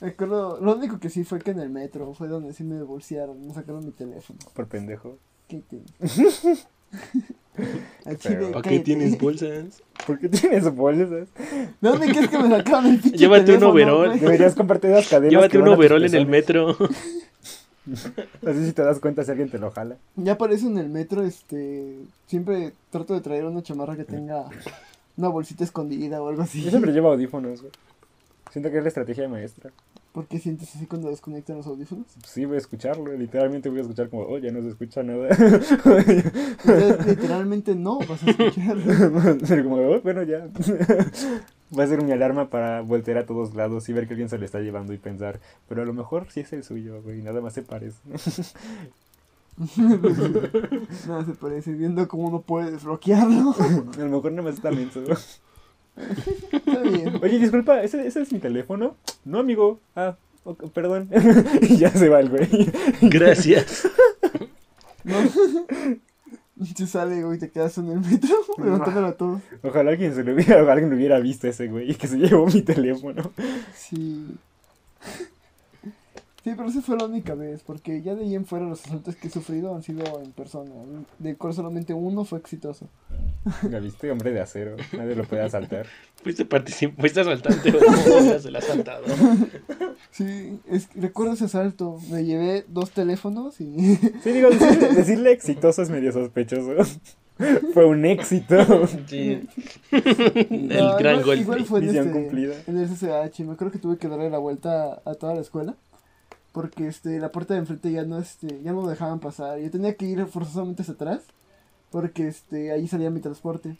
me acuerdo, lo único que sí fue que en el metro fue donde sí me bolsearon, me sacaron mi teléfono. Por pendejo. ¿Qué tienes? ¿Para qué tienes bolsas? ¿Por qué tienes bolsas? ¿De dónde quieres que me sacaron el pinche Llévate un overol. Deberías comprarte esas cadenas. Llévate un overol en el metro. Así si te das cuenta si alguien te lo jala. Ya eso en el metro, este. Siempre trato de traer una chamarra que tenga una bolsita escondida o algo así. Yo siempre llevo audífonos, güey. Siento que es la estrategia de maestra. ¿Por qué sientes así cuando desconectan los audífonos? Sí, voy a escucharlo. Literalmente voy a escuchar como, oh, ya no se escucha nada. Entonces, literalmente no vas a escucharlo. Pero como, oh, bueno, ya. Va a ser mi alarma para voltear a todos lados y ver que alguien se lo está llevando y pensar, pero a lo mejor sí es el suyo, güey, nada más se parece. Nada se parece, viendo cómo uno puede desbloquearlo. a lo mejor nada más está menso. Está bien. Oye, disculpa, ¿ese, ¿ese es mi teléfono? No, amigo. Ah, perdón. y ya se va el güey. Gracias. No. Se sale, güey, te quedas en el metro preguntándole a todos. Ojalá alguien se lo hubiera, ojalá alguien lo hubiera visto ese güey y que se llevó mi teléfono. Sí. Sí, pero esa fue la única vez, porque ya de ahí en fuera los asaltos que he sufrido han sido en persona. De cual solamente uno fue exitoso. ¿La viste, hombre de acero? Nadie lo puede asaltar. Fuiste, particip- fuiste asaltante o no eras el asaltado. Sí, es, recuerdo ese asalto. Me llevé dos teléfonos y... Sí, digo, decirle, decirle exitoso es medio sospechoso. Fue un éxito. Sí. El gran igual, golpe. Igual fue en, este, cumplida. en el SSH. Me acuerdo que tuve que darle la vuelta a toda la escuela. Porque este, la puerta de enfrente ya no, este, ya no me dejaban pasar. Yo tenía que ir forzosamente hacia atrás. Porque este, ahí salía mi transporte.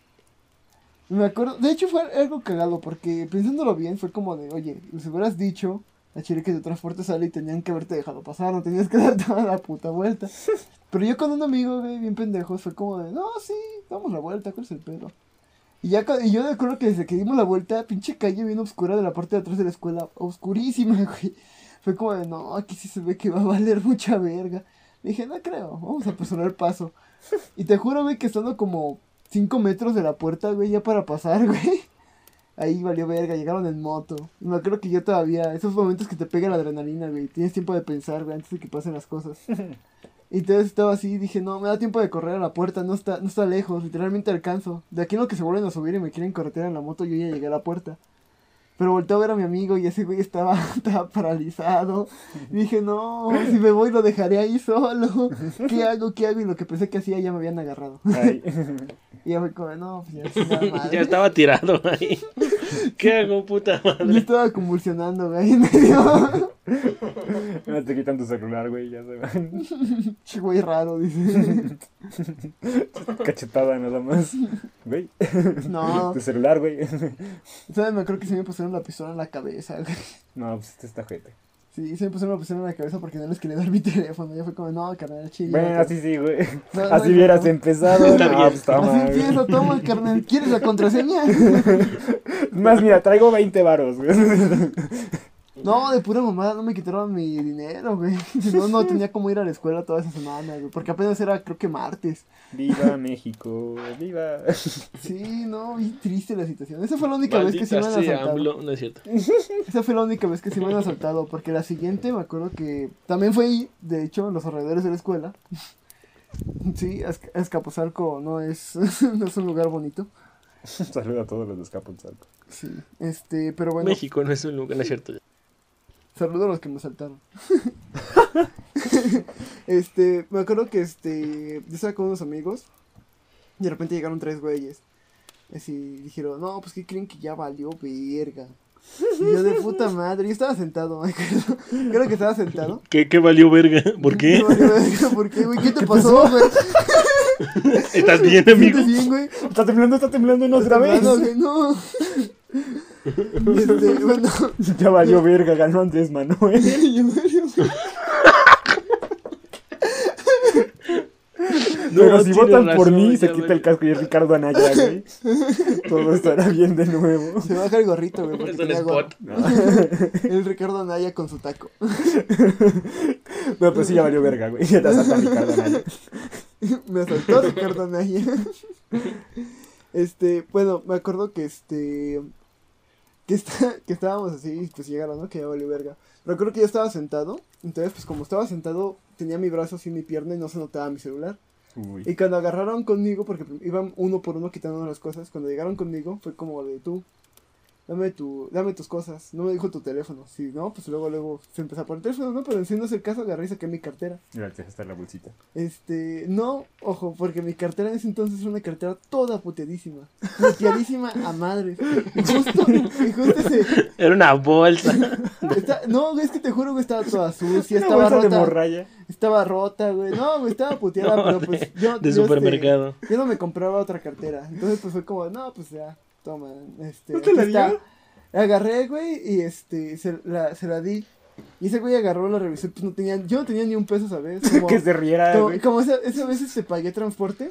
Me acuerdo, de hecho fue algo cagado. Porque pensándolo bien, fue como de, oye, si hubieras dicho a Chile que tu transporte sale y tenían que haberte dejado pasar. No tenías que dar toda la puta vuelta. Pero yo con un amigo, güey, bien pendejos, fue como de, no, sí, damos la vuelta, ¿cuál es el pedo? Y, ya, y yo me acuerdo que desde que dimos la vuelta, pinche calle bien oscura de la parte de atrás de la escuela, oscurísima, güey. Fue como de, no, aquí sí se ve que va a valer mucha verga. Dije, no creo, vamos a apresurar el paso. Y te juro, güey, que estando como 5 metros de la puerta, güey, ya para pasar, güey. Ahí valió verga, llegaron en moto. Y me acuerdo que yo todavía, esos momentos que te pega la adrenalina, güey, tienes tiempo de pensar, güey, antes de que pasen las cosas. Y entonces estaba así, dije, no, me da tiempo de correr a la puerta, no está, no está lejos, literalmente alcanzo. De aquí en lo que se vuelven a subir y me quieren corretear en la moto, yo ya llegué a la puerta. Pero volteé a ver a mi amigo y ese güey estaba, estaba paralizado. Y dije, no, si me voy lo dejaré ahí solo. ¿Qué hago? ¿Qué hago? Y lo que pensé que hacía ya me habían agarrado. Ay. Y ya fue como, no, pues ya, madre. Ya estaba tirado ahí. ¿Qué hago, puta Yo madre? estaba convulsionando, güey, en medio. No te quitan tu celular, güey, ya se van. Che, güey raro, dice. Cachetada nada más. Güey, No, tu celular, güey. ¿sabes? Me creo que se me pusieron la pistola en la cabeza, güey. No, pues este está gente. Sí, se me pusieron la pistola en la cabeza porque no les quería dar mi teléfono. Ya fue como, no, carnal, chido. Bueno, así sí, güey. No, no Así hubieras empezado. Está No, bien. pues toma, Así güey. empiezo, toma, carnal. ¿Quieres la contraseña? Más, mira, traigo 20 varos, güey. No, de pura mamada no me quitaron mi dinero, güey. Si no, no tenía como ir a la escuela toda esa semana, güey. Porque apenas era, creo que martes. Viva México, viva. Sí, no, bien triste la situación. Esa fue la única vez que se me han asaltado. AMLO. No es cierto. Esa fue la única vez que se me han asaltado. Porque la siguiente me acuerdo que también fue ahí, de hecho, en los alrededores de la escuela. Sí, Azcapotzalco no es, no es un lugar bonito. Saluda a todos los de Escaponzalco. Sí, este, pero bueno. México no es un lugar, no es cierto. Saludo a los que me saltaron. este, me acuerdo que este, yo estaba con unos amigos y de repente llegaron tres güeyes. Así dijeron, no, pues que creen que ya valió verga. Y yo de puta madre, yo estaba sentado, me acuerdo. Creo que estaba sentado. ¿Qué, qué valió verga? ¿Por qué? No valió verga, ¿Por qué, güey? ¿Qué te pasó, güey? ¿Estás bien, ¿Te amigo? sientes bien, güey? Está temblando, está temblando no otra vez. No. Este, bueno, Ya valió verga, ganó Andrés Manuel. yo, güey, Pero si votan por mí, se quita el casco y es Ricardo Anaya, güey. Todo estará bien de nuevo. se baja el gorrito, güey. Es un. El Ricardo Anaya con su taco. No, pues sí, ya valió verga, güey. Ya te asalta Ricardo Anaya. Me asaltó Ricardo Anaya. Este, bueno, me acuerdo que este. Que, está, que estábamos así, pues llegaron, ¿no? Que ya valió verga. Recuerdo que yo estaba sentado. Entonces, pues como estaba sentado, tenía mi brazo así en mi pierna y no se notaba mi celular. Uy. Y cuando agarraron conmigo, porque iban uno por uno quitando las cosas, cuando llegaron conmigo fue como de tú, dame tu, dame tus cosas, no me dijo tu teléfono, si no, pues luego luego se empezó a poner el teléfono, no, pero en sí no es el caso, agarré y saqué mi cartera. Gracias, está en la bolsita. Este, no, ojo, porque mi cartera en ese entonces era una cartera toda puteadísima, puteadísima a madres. Y justo, y justo ese, Era una bolsa. está- no, güey, es que te juro, güey, estaba toda sucia, Una estaba de rota, morralla. estaba rota, güey, no, güey, estaba puteada, No, pero pues yo, De yo, este, supermercado. yo no me compraba otra cartera. Entonces, pues fue como, no, pues ya, toma. Este, ¿No te aquí la está. dio? Agarré, güey, y este, se la, se la di. Y ese güey agarró, la revisó, pues no tenía, yo no tenía ni un peso, ¿sabes? Como, Que se riera, como, güey. como esa, esa vez este, pagué transporte.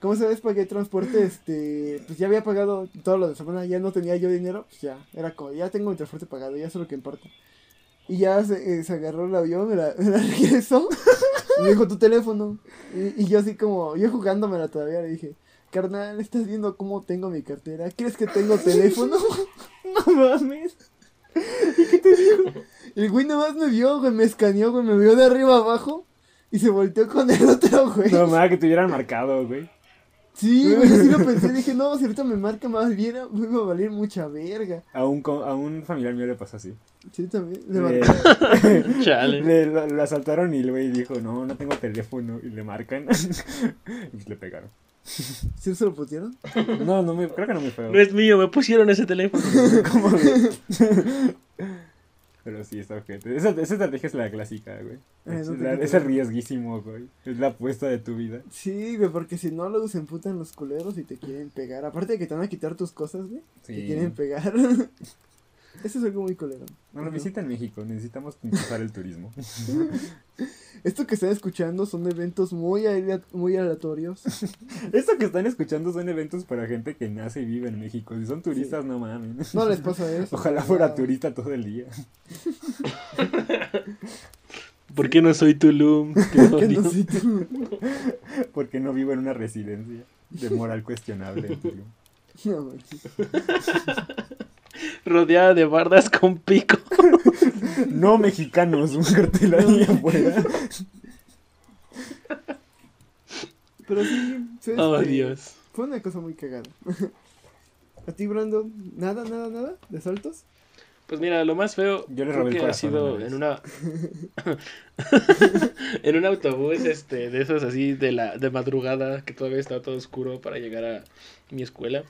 Como esa vez pagué transporte, este, pues ya había pagado todo lo de semana, ya no tenía yo dinero, pues ya, era como, ya tengo mi transporte pagado, ya sé lo que importa. Y ya se, eh, se agarró el avión, me la, me la regresó, y me dijo tu teléfono. Y, y yo así como, yo jugándomela todavía, le dije, carnal, ¿estás viendo cómo tengo mi cartera? ¿Crees que tengo teléfono? No mames. El güey nada más me vio, güey, me escaneó, güey, me vio de arriba abajo y se volteó con el otro, güey. No, más que te hubieran marcado, güey. Sí, güey, yo sí lo pensé, dije, no, si ahorita me marca más bien, me va a valer mucha verga. A un, co- a un familiar mío le pasó así. Sí, también, le Le. Chale. le- lo, lo asaltaron y el güey dijo, no, no tengo teléfono. Y le marcan. y le pegaron. ¿Sí se lo pusieron? No, no me, creo que no me fue. No es mío, me pusieron ese teléfono. ¿Cómo? Pero sí, está ojete. Esa, esa estrategia es la clásica, güey. Ay, es, te la- el riesguísimo, güey. Es la apuesta de tu vida. Sí, güey, porque si no, luego se emputan los culeros y te quieren pegar. Aparte de que te van a quitar tus cosas, güey, te Sí. quieren pegar. Eso es algo muy culero. No nos Ajá. visitan México, necesitamos impulsar el turismo. Esto que están escuchando son eventos muy, muy aleatorios. Esto que están escuchando son eventos para gente que nace y vive en México. Si son turistas, no mames. No les pasa eso. Ojalá fuera turista todo el día. ¿Por qué no soy Tulum? Que odio. no sé tú. Porque no vivo en una residencia de moral cuestionable. en Tulum. No. Rodeada de bardas con pico. No mexicanos, un cartel ahí afuera. Pero sí, sí, Oh, este, Dios. Fue una cosa muy cagada. ¿A ti, Brandon? ¿Nada, nada, nada? ¿De saltos? Pues mira, lo más feo Yo le robé que ha sido una en una en un autobús este de esos así de la de madrugada que todavía estaba todo oscuro para llegar a mi escuela.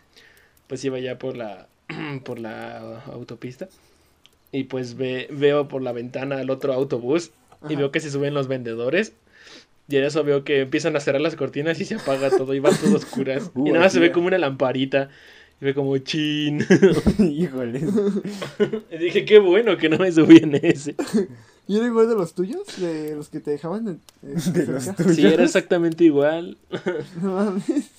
Pues iba ya por la por la autopista y pues ve, veo por la ventana al otro autobús y Ajá. veo que se suben los vendedores. Y en eso veo que empiezan a cerrar las cortinas y se apaga todo y van todas oscuras. Uh, y nada más se ve como una lamparita. Y ve como chin. Híjole. Y dije, qué bueno que no me subí en ese. ¿Y era igual de los tuyos? ¿De los que te dejaban? eh, De los cerca? tuyos. Sí, era exactamente igual. No mames.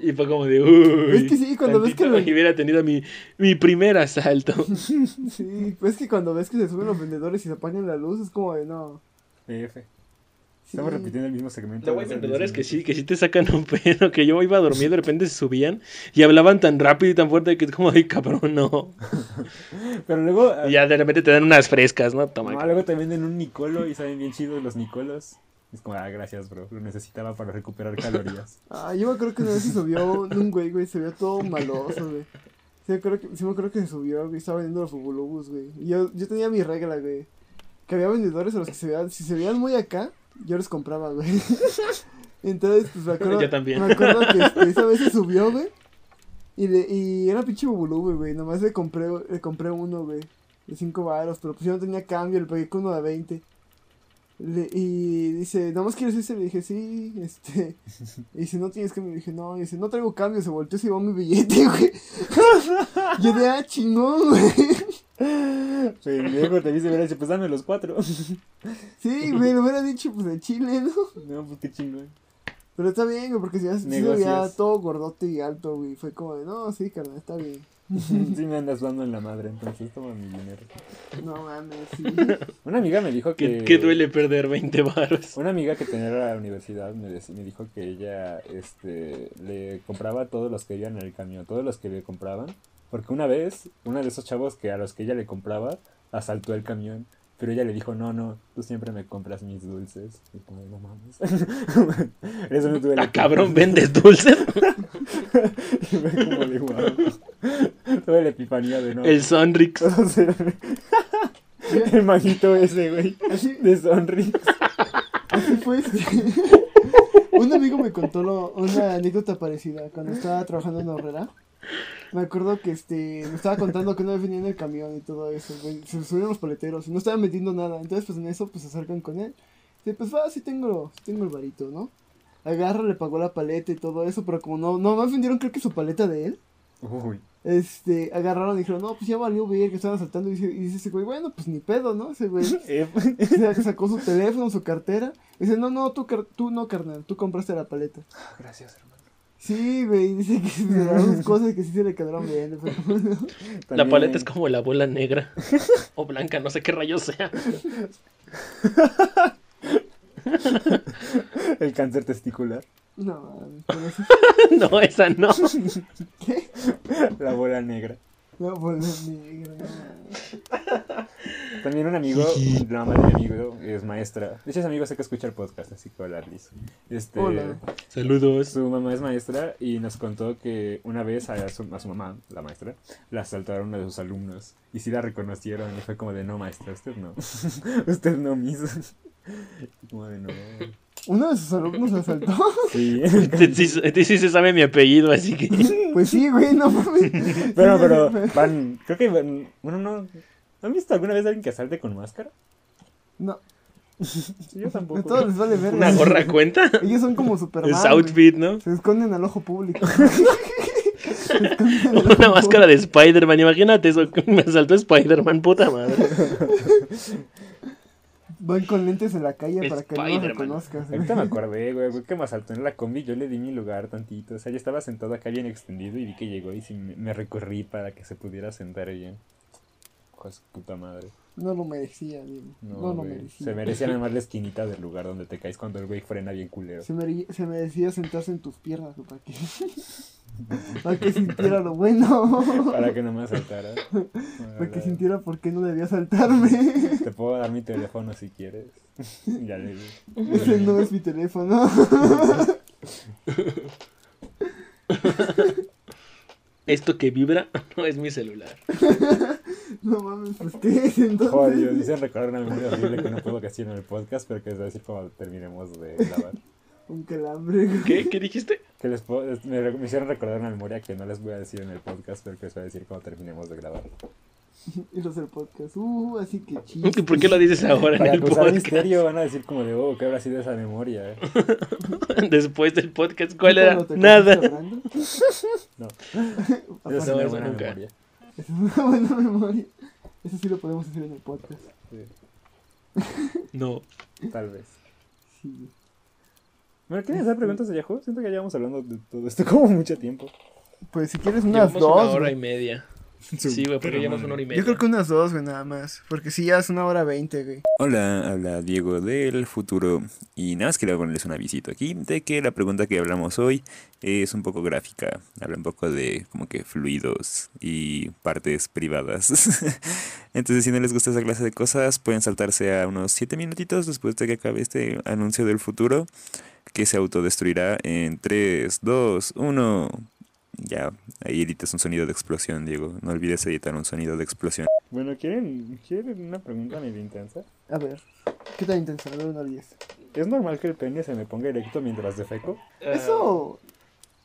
Y, fue como de, uy. Es que sí, cuando ves que lo- hubiera tenido mi, mi primer asalto. Sí, pues es que cuando ves que se suben los vendedores y se apagan la luz, es como de no. F. Sí. Estamos repitiendo el mismo segmento. Luego hay vendedores que sí, que sí te sacan un pedo, que yo iba a dormir, de repente se subían y hablaban tan rápido y tan fuerte que es como, ay, cabrón, no. Pero luego. Y ya de repente te dan unas frescas, ¿no? Toma. no, luego te venden un Nicolo y saben bien chidos los Nicolos. Es como, ah, gracias, bro. Lo necesitaba para recuperar calorías. Ah, yo me acuerdo que una vez se subió un güey, güey, se veía todo maloso, güey. Sí me acuerdo que, sí me acuerdo que se subió, güey, estaba vendiendo los fubulubus, güey. Y yo, yo tenía mi regla, güey. Que había vendedores a los que se veían, si se veían muy acá, yo les compraba, güey. Entonces, pues me acuerdo. Yo también. Me acuerdo que este, esa vez se subió, güey. Y, le, y era pinche bubulú, güey. Nomás le compré, le compré uno, güey. De 5 varos, pero pues yo no tenía cambio, le pegué con uno de 20. Le- y dice, ¿nada más quieres ese? Le dije, sí, este. Y dice, ¿no tienes cambio? Le dije, no. Y dice, no traigo cambio. Se volteó y se llevó mi billete, güey. Yo de, ah, chingón, güey. Pendejo, te dice, hubiera dicho, pues dame los cuatro. Sí, güey, lo hubiera dicho, pues de Chile, ¿no? No, pues qué chingón. Pero está bien, güey, porque si ya todo gordote y alto, güey. Fue como de, no, sí, carnal, está bien. Sí me andas dando en la madre, entonces toma mi dinero. No mames, sí. Una amiga me dijo que... ¿Qué, qué duele perder 20 baros? Una amiga que tenía en la universidad me, dec- me dijo que ella este, le compraba a todos los que iban en el camión, todos los que le compraban. Porque una vez, uno de esos chavos que a los que ella le compraba, asaltó el camión. Pero ella le dijo, no, no, tú siempre me compras mis dulces. Y como, no mames. Eso no tuve la Ah, cabrón, ¿vendes dulces? Y fue como de wow. Tuve la epifanía de no. El Sonrix. El manito ese, güey. De Sonrix. así fue. Un amigo me contó lo- una anécdota parecida cuando estaba trabajando en Horrera. Me acuerdo que este me estaba contando que una vez venía en el camión y todo eso. Se subieron los paleteros y no estaban vendiendo nada. Entonces, pues en eso, pues se acercan con él. Dice, pues va, sí tengo, sí tengo el varito, ¿no? Agarra, le pagó la paleta y todo eso, pero como no, no más vendieron creo que su paleta de él. Uy. Este, agarraron y dijeron, no, pues ya valió ver que estaban asaltando. Y dice, y dice ese güey, bueno, pues ni pedo, ¿no? Ese güey. Eh, que sacó su teléfono, su cartera. Dice, no, no, tú, tú no, carnal, tú compraste la paleta. Gracias, hermano. Sí, güey, dice que se cosas que sí se le quedaron bien. pero bueno. La paleta es como la bola negra. O blanca, no sé qué rayos sea. El cáncer testicular. No. No, esa no. ¿Qué? La bola negra. La bola negra. no mames. También un amigo, la mamá de mi amigo es maestra. De hecho, ese amigo sé que escucha el podcast, así que hola, Liz. Este, Hola. Saludos. Su mamá es maestra y nos contó que una vez a su, a su mamá, la maestra, la asaltaron uno de sus alumnos. Y sí la reconocieron y fue como de, no, maestra, usted no. usted no, miss. Como de, no. Uno de sus alumnos asaltó. Sí. Este sí, este sí se sabe mi apellido, así que. Pues sí, güey, no mames. Pero, pero, van, creo que, van- bueno, no. ¿Han visto alguna vez a alguien que asalte con máscara? No, yo a tampoco. todos les vale ver. ¿Una gorra cuenta? Ellos son como Superman. Es güey. outfit, ¿no? Se esconden al ojo público. Una máscara de Spider-Man, imagínate eso. Me asaltó Spider-Man, puta madre. Van con lentes en la calle para que no los reconozcas. Ahorita me acordé, güey, güey, que me asaltó en la combi, yo le di mi lugar tantito, o sea, yo estaba sentado acá bien extendido y vi que llegó y sí me, me recorrí para que se pudiera sentar bien. Hijo de su puta madre. No lo merecía, Diego. No, No, lo merecía. Se merecía nada más la esquinita del lugar donde te caes cuando el güey frena bien culero. Se, mere- se merecía sentarse en tus piernas, güey, para que, para que sintiera lo bueno. Para que no me asaltara. Para que sintiera por qué no debía saltarme. Te puedo dar mi teléfono si quieres. ya le di. Ese no es mi teléfono. Esto que vibra no es mi celular. No mames, pues qué es entonces. Joder, dicen recordar una memoria horrible que no puedo decir en el podcast, pero que les voy a decir cuando terminemos de grabar. Un calambre. ¿Qué? ¿Qué dijiste? Que les puedo, me, me hicieron recordar una memoria que no les voy a decir en el podcast, pero que les voy a decir cuando terminemos de grabar. Y los del podcast. Uh, así que chiste. ¿Y por qué lo dices ahora en Para el podcast? misterio van a decir como de, oh, ¿qué habrá sido esa memoria? Después del podcast, ¿cuál ¿Tú era? Nada. No. Esa es No, una eso buena nunca. memoria. Esa es una buena memoria. Eso sí lo podemos hacer en el podcast. Sí, No. tal vez. Sí. Bueno, ¿quieren hacer preguntas a Yahoo? Siento que ya llevamos hablando de todo esto como mucho tiempo. Pues si quieres unas Llevamos dos. una hora güey. y media. Sí, güey, porque llevamos una hora y media. Yo creo que unas dos, güey, nada más. Porque si ya es una hora veinte, güey. Hola, habla Diego del futuro y nada más quería ponerles un avisito aquí de que la pregunta que hablamos hoy es un poco gráfica, habla un poco de como que fluidos y partes privadas. Entonces si no les gusta esa clase de cosas pueden saltarse a unos 7 minutitos después de que acabe este anuncio del futuro que se autodestruirá en 3, 2, 1. Ya, ahí editas un sonido de explosión, Diego. No olvides editar un sonido de explosión. Bueno, ¿quieren, ¿quieren una pregunta medio intensa? A ver, ¿qué tan intenso? A ver, una diez. ¿Es normal que el pene se me ponga erecto mientras defeco? Ah, Eso.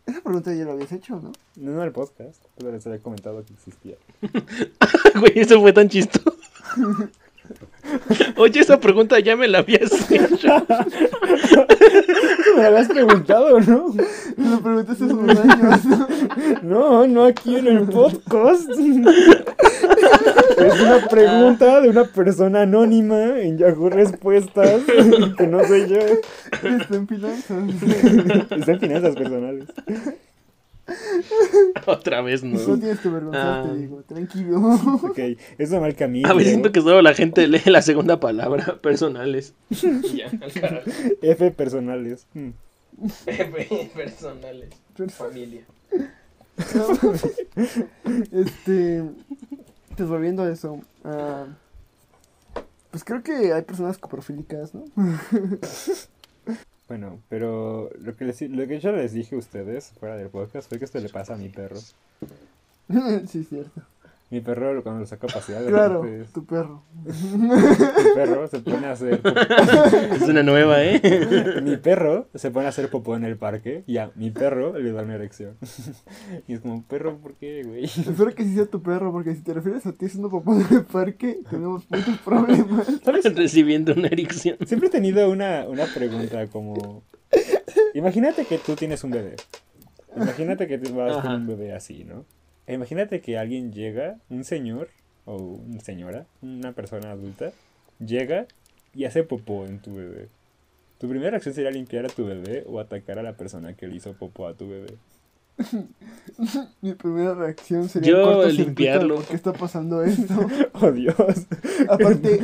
Esa pregunta ya lo habías hecho, ¿no? No en el podcast, pero les había comentado que existía. Güey, eso fue tan chistoso. Oye, esa pregunta ya me la habías hecho. me lo habías preguntado, ¿no? Me lo preguntaste hace unos años. ¿no? No, no aquí en el podcast. Es una pregunta de una persona anónima en Yahoo Respuestas, que no soy yo. Está en finanzas. Está en finanzas personales. Otra vez No no. tienes que avergonzarte, Ah. digo. Tranquilo. Ok, es normal que a mí. A veces siento que solo la gente lee la segunda palabra, personales. Y ya, al carajo. F personales. Mm. personales. Familia. Este. Pues volviendo a eso. ah, pues creo que hay personas coprofílicas, ¿no? Bueno, pero lo que, les, lo que yo les dije a ustedes fuera del podcast fue que esto le pasa a mi perro. sí, es cierto. Mi perro cuando lo saco a pasear, de Claro, repente, tu perro. mi perro se pone a hacer Es una nueva, ¿eh? mi perro se pone a hacer popó en el parque y a mi perro le da una erección. y es como, perro, ¿por qué, güey? Espero que sí sea tu perro, porque si te refieres a ti siendo papá en el parque, tenemos muchos problemas. Recibiendo una erección. Siempre he tenido una, una pregunta como... Imagínate que tú tienes un bebé. Imagínate que tú vas con Ajá. un bebé así, ¿no? Imagínate que alguien llega, un señor o una señora, una persona adulta, llega y hace popó en tu bebé. ¿Tu primera reacción sería limpiar a tu bebé o atacar a la persona que le hizo popó a tu bebé? Mi primera reacción sería Yo, limpiarlo. ¿Por qué está pasando esto? ¡Oh, Dios! Aparte,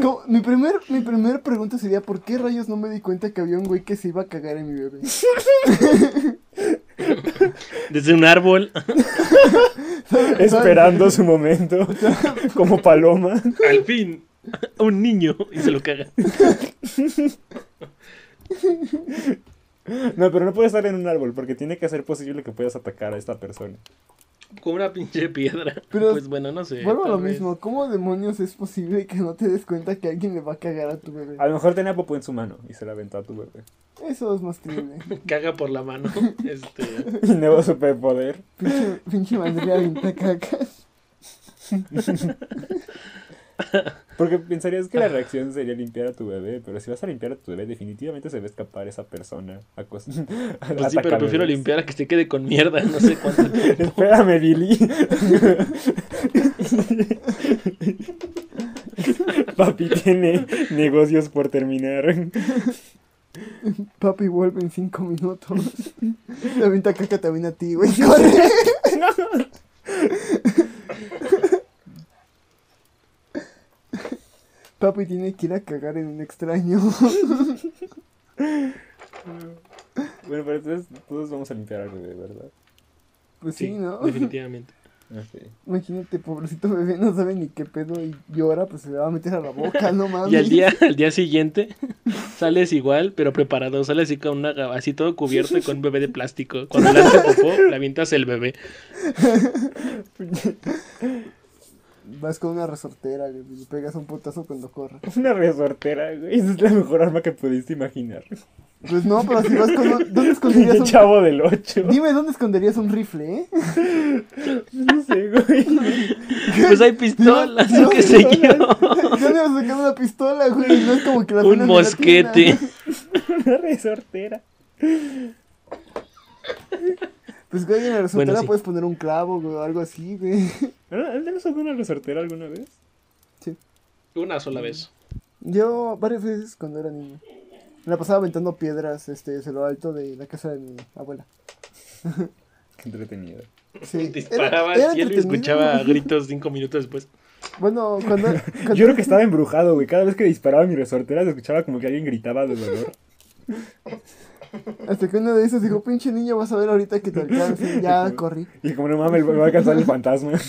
como- mi, primer, mi primer pregunta sería: ¿por qué rayos no me di cuenta que había un güey que se iba a cagar en mi bebé? Desde un árbol. Esperando su momento. Como paloma. Al fin. Un niño. Y se lo caga. No, pero no puede estar en un árbol porque tiene que ser posible que puedas atacar a esta persona. Con una pinche piedra. Pero- pues bueno, no sé. Vuelvo a lo vez. mismo. ¿Cómo demonios es posible que no te des cuenta que alguien le va a cagar a tu bebé? A lo mejor tenía popó en su mano y se la aventó a tu bebé. Eso es más creíble. Caga por la mano. Este. Y nuevo superpoder. Pinche, pinche madre avienta cacas. Porque pensarías que la reacción sería limpiar a tu bebé, pero si vas a limpiar a tu bebé, definitivamente se va a escapar esa persona. A Pues sí, pero prefiero limpiar a que se quede con mierda. No sé cuánto tiempo. Espérame, Billy. Papi tiene negocios por terminar. Papi vuelve en cinco minutos. La avienta caca también a ti, güey. Corre. Papi tiene que ir a cagar en un extraño. Bueno, pero entonces todos vamos a limpiar al bebé, ¿verdad? Pues sí, ¿no? Definitivamente. Ok. Imagínate, pobrecito bebé, no sabe ni qué pedo y llora, pues se le va a meter a la boca, no mames. Y al día, al día siguiente sales igual, pero preparado. Sales así con una así todo cubierto y con un bebé de plástico. Cuando le hace popó, le avientas el bebé. Vas con una resortera, güey, y le pegas un putazo cuando corra. Una resortera, güey. Esa es la mejor arma que pudiste imaginar. Pues no, pero si vas con un... ¿Dónde esconderías un... Chavo del 8. Dime, ¿dónde esconderías un rifle, eh? No sé, güey. Pues hay pistolas, No, qué sé yo. ¿Dónde vas a sacar una pistola, güey? No es como que la Un la mosquete. Una resortera. Pues, güey, en la resortera Bueno, sí. puedes poner un clavo, güey, o algo así, güey. ¿Alguien nos usado una resortera alguna vez? Una sola vez. Yo varias veces cuando era niño. Me la pasaba aventando piedras, este, hacia lo alto de la casa de mi abuela. Qué entretenido. Sí. Disparaba era- al cielo y escuchaba gritos cinco minutos después. Bueno, cuando... cuando- Yo creo que estaba embrujado, güey. Cada vez que disparaba mi resortera se escuchaba como que alguien gritaba de dolor. Hasta que uno de esos dijo, pinche niño, vas a ver ahorita que te alcance. Y ya corrí. Y como no mames, me va a alcanzar el fantasma.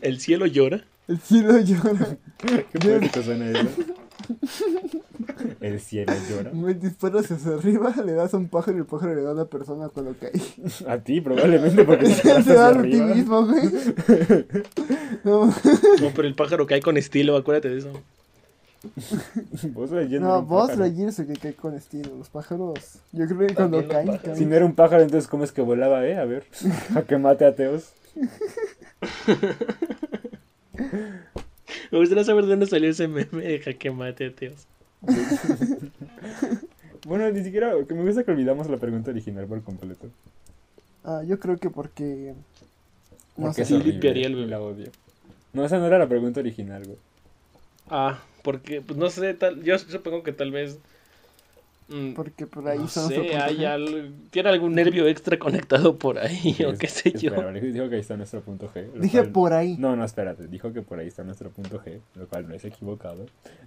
El cielo llora. El cielo llora. Qué poético suena eso. El cielo llora. Me disparas hacia arriba, le das a un pájaro y el pájaro le da a una persona cuando cae. A ti, probablemente, porque te Se da a ti arriba. mismo, güey. No, No, pero el pájaro cae con estilo, acuérdate de eso. Vos leyendo no un vos pájaro. Lightyear es el que cae con estilo. Los pájaros, yo creo que cuando caen, caen. Si no era un pájaro, entonces ¿cómo es que volaba, eh? A ver. A que mate ateos. Me gustaría saber de dónde salió ese meme de jaque mate ateos. Bueno, ni siquiera. Que me gusta que olvidamos la pregunta original por completo. Ah, yo creo que porque... No Porque sé. Sí, limpiaría el. La odio. No, esa no era la pregunta original, güey. Ah, porque, pues no sé, tal, yo supongo que tal vez. mm, Porque por ahí no son sé, hay al- tiene algún nervio extra conectado por ahí, o Es- qué sé yo. espera, vale, dijo que ahí está nuestro punto G. Dije cual- por ahí. No, no, espérate. Dijo que por ahí está nuestro punto G, lo cual no es equivocado.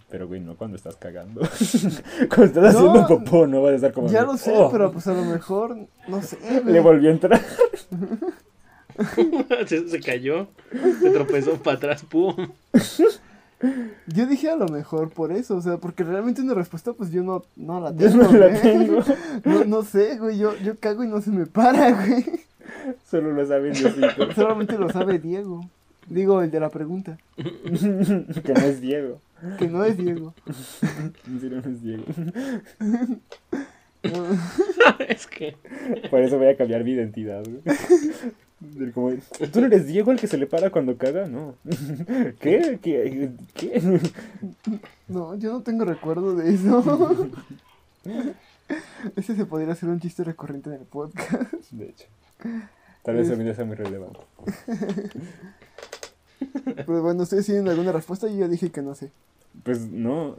Pero, güey, no cuando estás cagando. cuando estás No, haciendo popó, no vas a estar como. Ya lo sé, "Oh". pero pues a lo mejor, no sé. Le volvió a entrar. se, se cayó, se tropezó para atrás, pum. Yo dije a lo mejor por eso, o sea, porque realmente una respuesta pues yo no, no la Yo tengo. no la güey. tengo. No, no sé, güey, yo, yo cago y no se me para, güey. Solo lo saben Diosito. Solamente lo sabe Diego. Digo, el de la pregunta, que no es Diego. que no es Diego. No es Diego. es que. Por eso voy a cambiar mi identidad, güey. Como, ¿Tú no eres Diego el que se le para cuando caga? No. ¿Qué? ¿Qué? ¿Qué? No, yo no tengo recuerdo de eso. Ese se podría hacer un chiste recurrente en el podcast. De hecho. Tal vez el video sea muy relevante. Pero bueno, ¿ustedes tienen alguna respuesta? Yo ya dije que no sé. Pues no.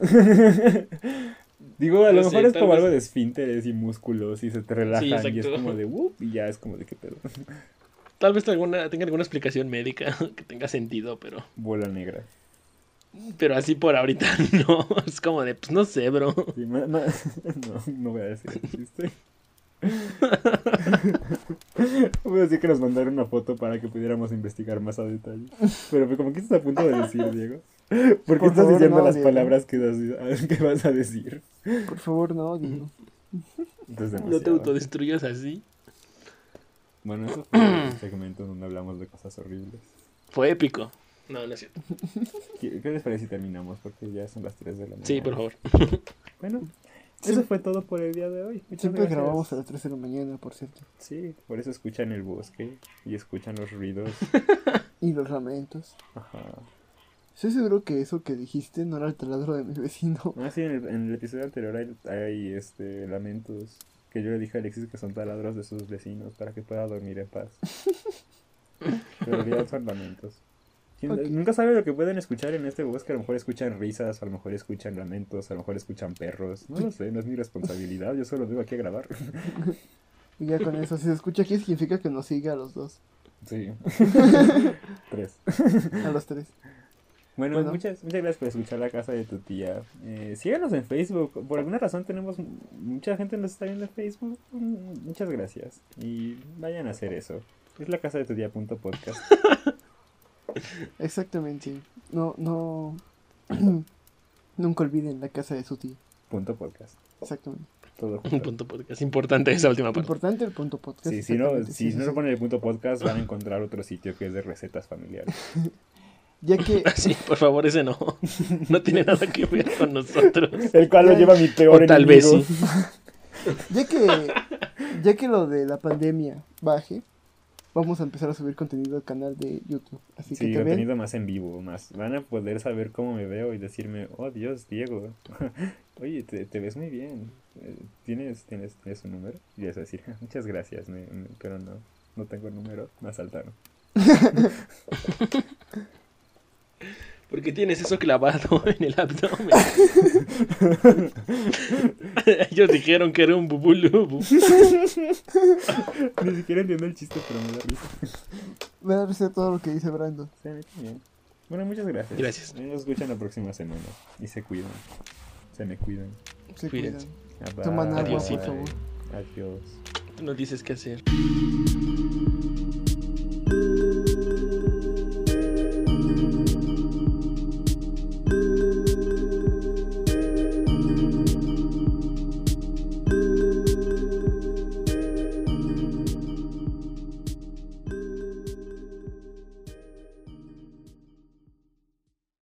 Digo, a lo sé, mejor es como vez- algo de esfínteres y músculos y se te relajan y es como de whoop y ya es como de qué pedo. Tal vez alguna, tenga alguna explicación médica que tenga sentido, pero. Bola negra. Pero así por ahorita no. Es como de, pues no sé, bro. Sí, no, no voy a decir el chiste. Voy a decir que nos mandaron una foto para que pudiéramos investigar más a detalle. Pero pues, como que estás a punto de decir, Diego. ¿Por qué Por estás favor, diciendo no, las Diego. palabras que, das- que vas a decir? Por favor, no, Diego. No te autodestruyas así. Bueno, eso fue el segmento donde hablamos de cosas horribles. Fue épico. No, no es cierto. ¿Qué, qué les parece si terminamos? Porque ya son las 3 de la mañana. Sí, por favor. Bueno, eso fue todo por el día de hoy. Muchas Siempre gracias. grabamos a las 3 de la mañana, por cierto. Sí, por eso escuchan el bosque y escuchan los ruidos. Y los lamentos. Ajá. Estoy seguro que eso que dijiste no era el taladro de mi vecino. Ah, sí, en el, en el episodio anterior hay, hay, este, lamentos que yo le dije a Alexis que son taladros de sus vecinos para que pueda dormir en paz. Pero realidad son lamentos. ¿Quién- Ok. Nunca sabe lo que pueden escuchar en este bosque. A lo mejor escuchan risas, a lo mejor escuchan lamentos, a lo mejor escuchan perros. No lo sé, no es mi responsabilidad. Yo solo vengo aquí a grabar. Y ya con eso, si se escucha aquí, significa que nos sigue a los dos. Sí. Tres. A los tres. Bueno, Bueno. Muchas, muchas gracias por escuchar la casa de tu tía. Eh, síganos en Facebook. Por alguna razón tenemos mucha gente nos está viendo en Facebook. Mm, Muchas gracias. Y vayan a hacer eso. Es la casa de tu tía punto podcast. Exactamente. No, no. Nunca olviden la casa de su tío. punto podcast. Exactamente. Todo junto. punto podcast. Importante esa última parte. Importante el punto podcast. Sí, si no, si sí, no sí. lo ponen el punto podcast van a encontrar otro sitio que es de recetas familiares. Ya que, Sí, por favor, ese no. No tiene nada que ver con nosotros. El cual lo lleva mi peor O tal vez sí. ya que, ya que lo de la pandemia baje, vamos a empezar a subir contenido al canal de YouTube. Así Sí, que también, contenido más en vivo, más. Van a poder saber cómo me veo y decirme, oh Dios, Diego, oye, te, te ves muy bien. Eh, ¿Tienes, tienes, tienes un número? Y a decir, muchas gracias, me- me- pero no, no tengo el número, me asaltaron. Porque tienes eso clavado en el abdomen. Ellos dijeron que era un bubulubu. Ni siquiera entiendo el chiste, pero me da risa. me da risa todo lo que dice Brandon. Sí, a mí también. Bueno, muchas gracias. Gracias. Nos escuchan la próxima semana y se cuidan. Se me cuidan. Se Cuídense. cuidan. Toman agua, por favor. Adiós. Tú nos dices qué hacer.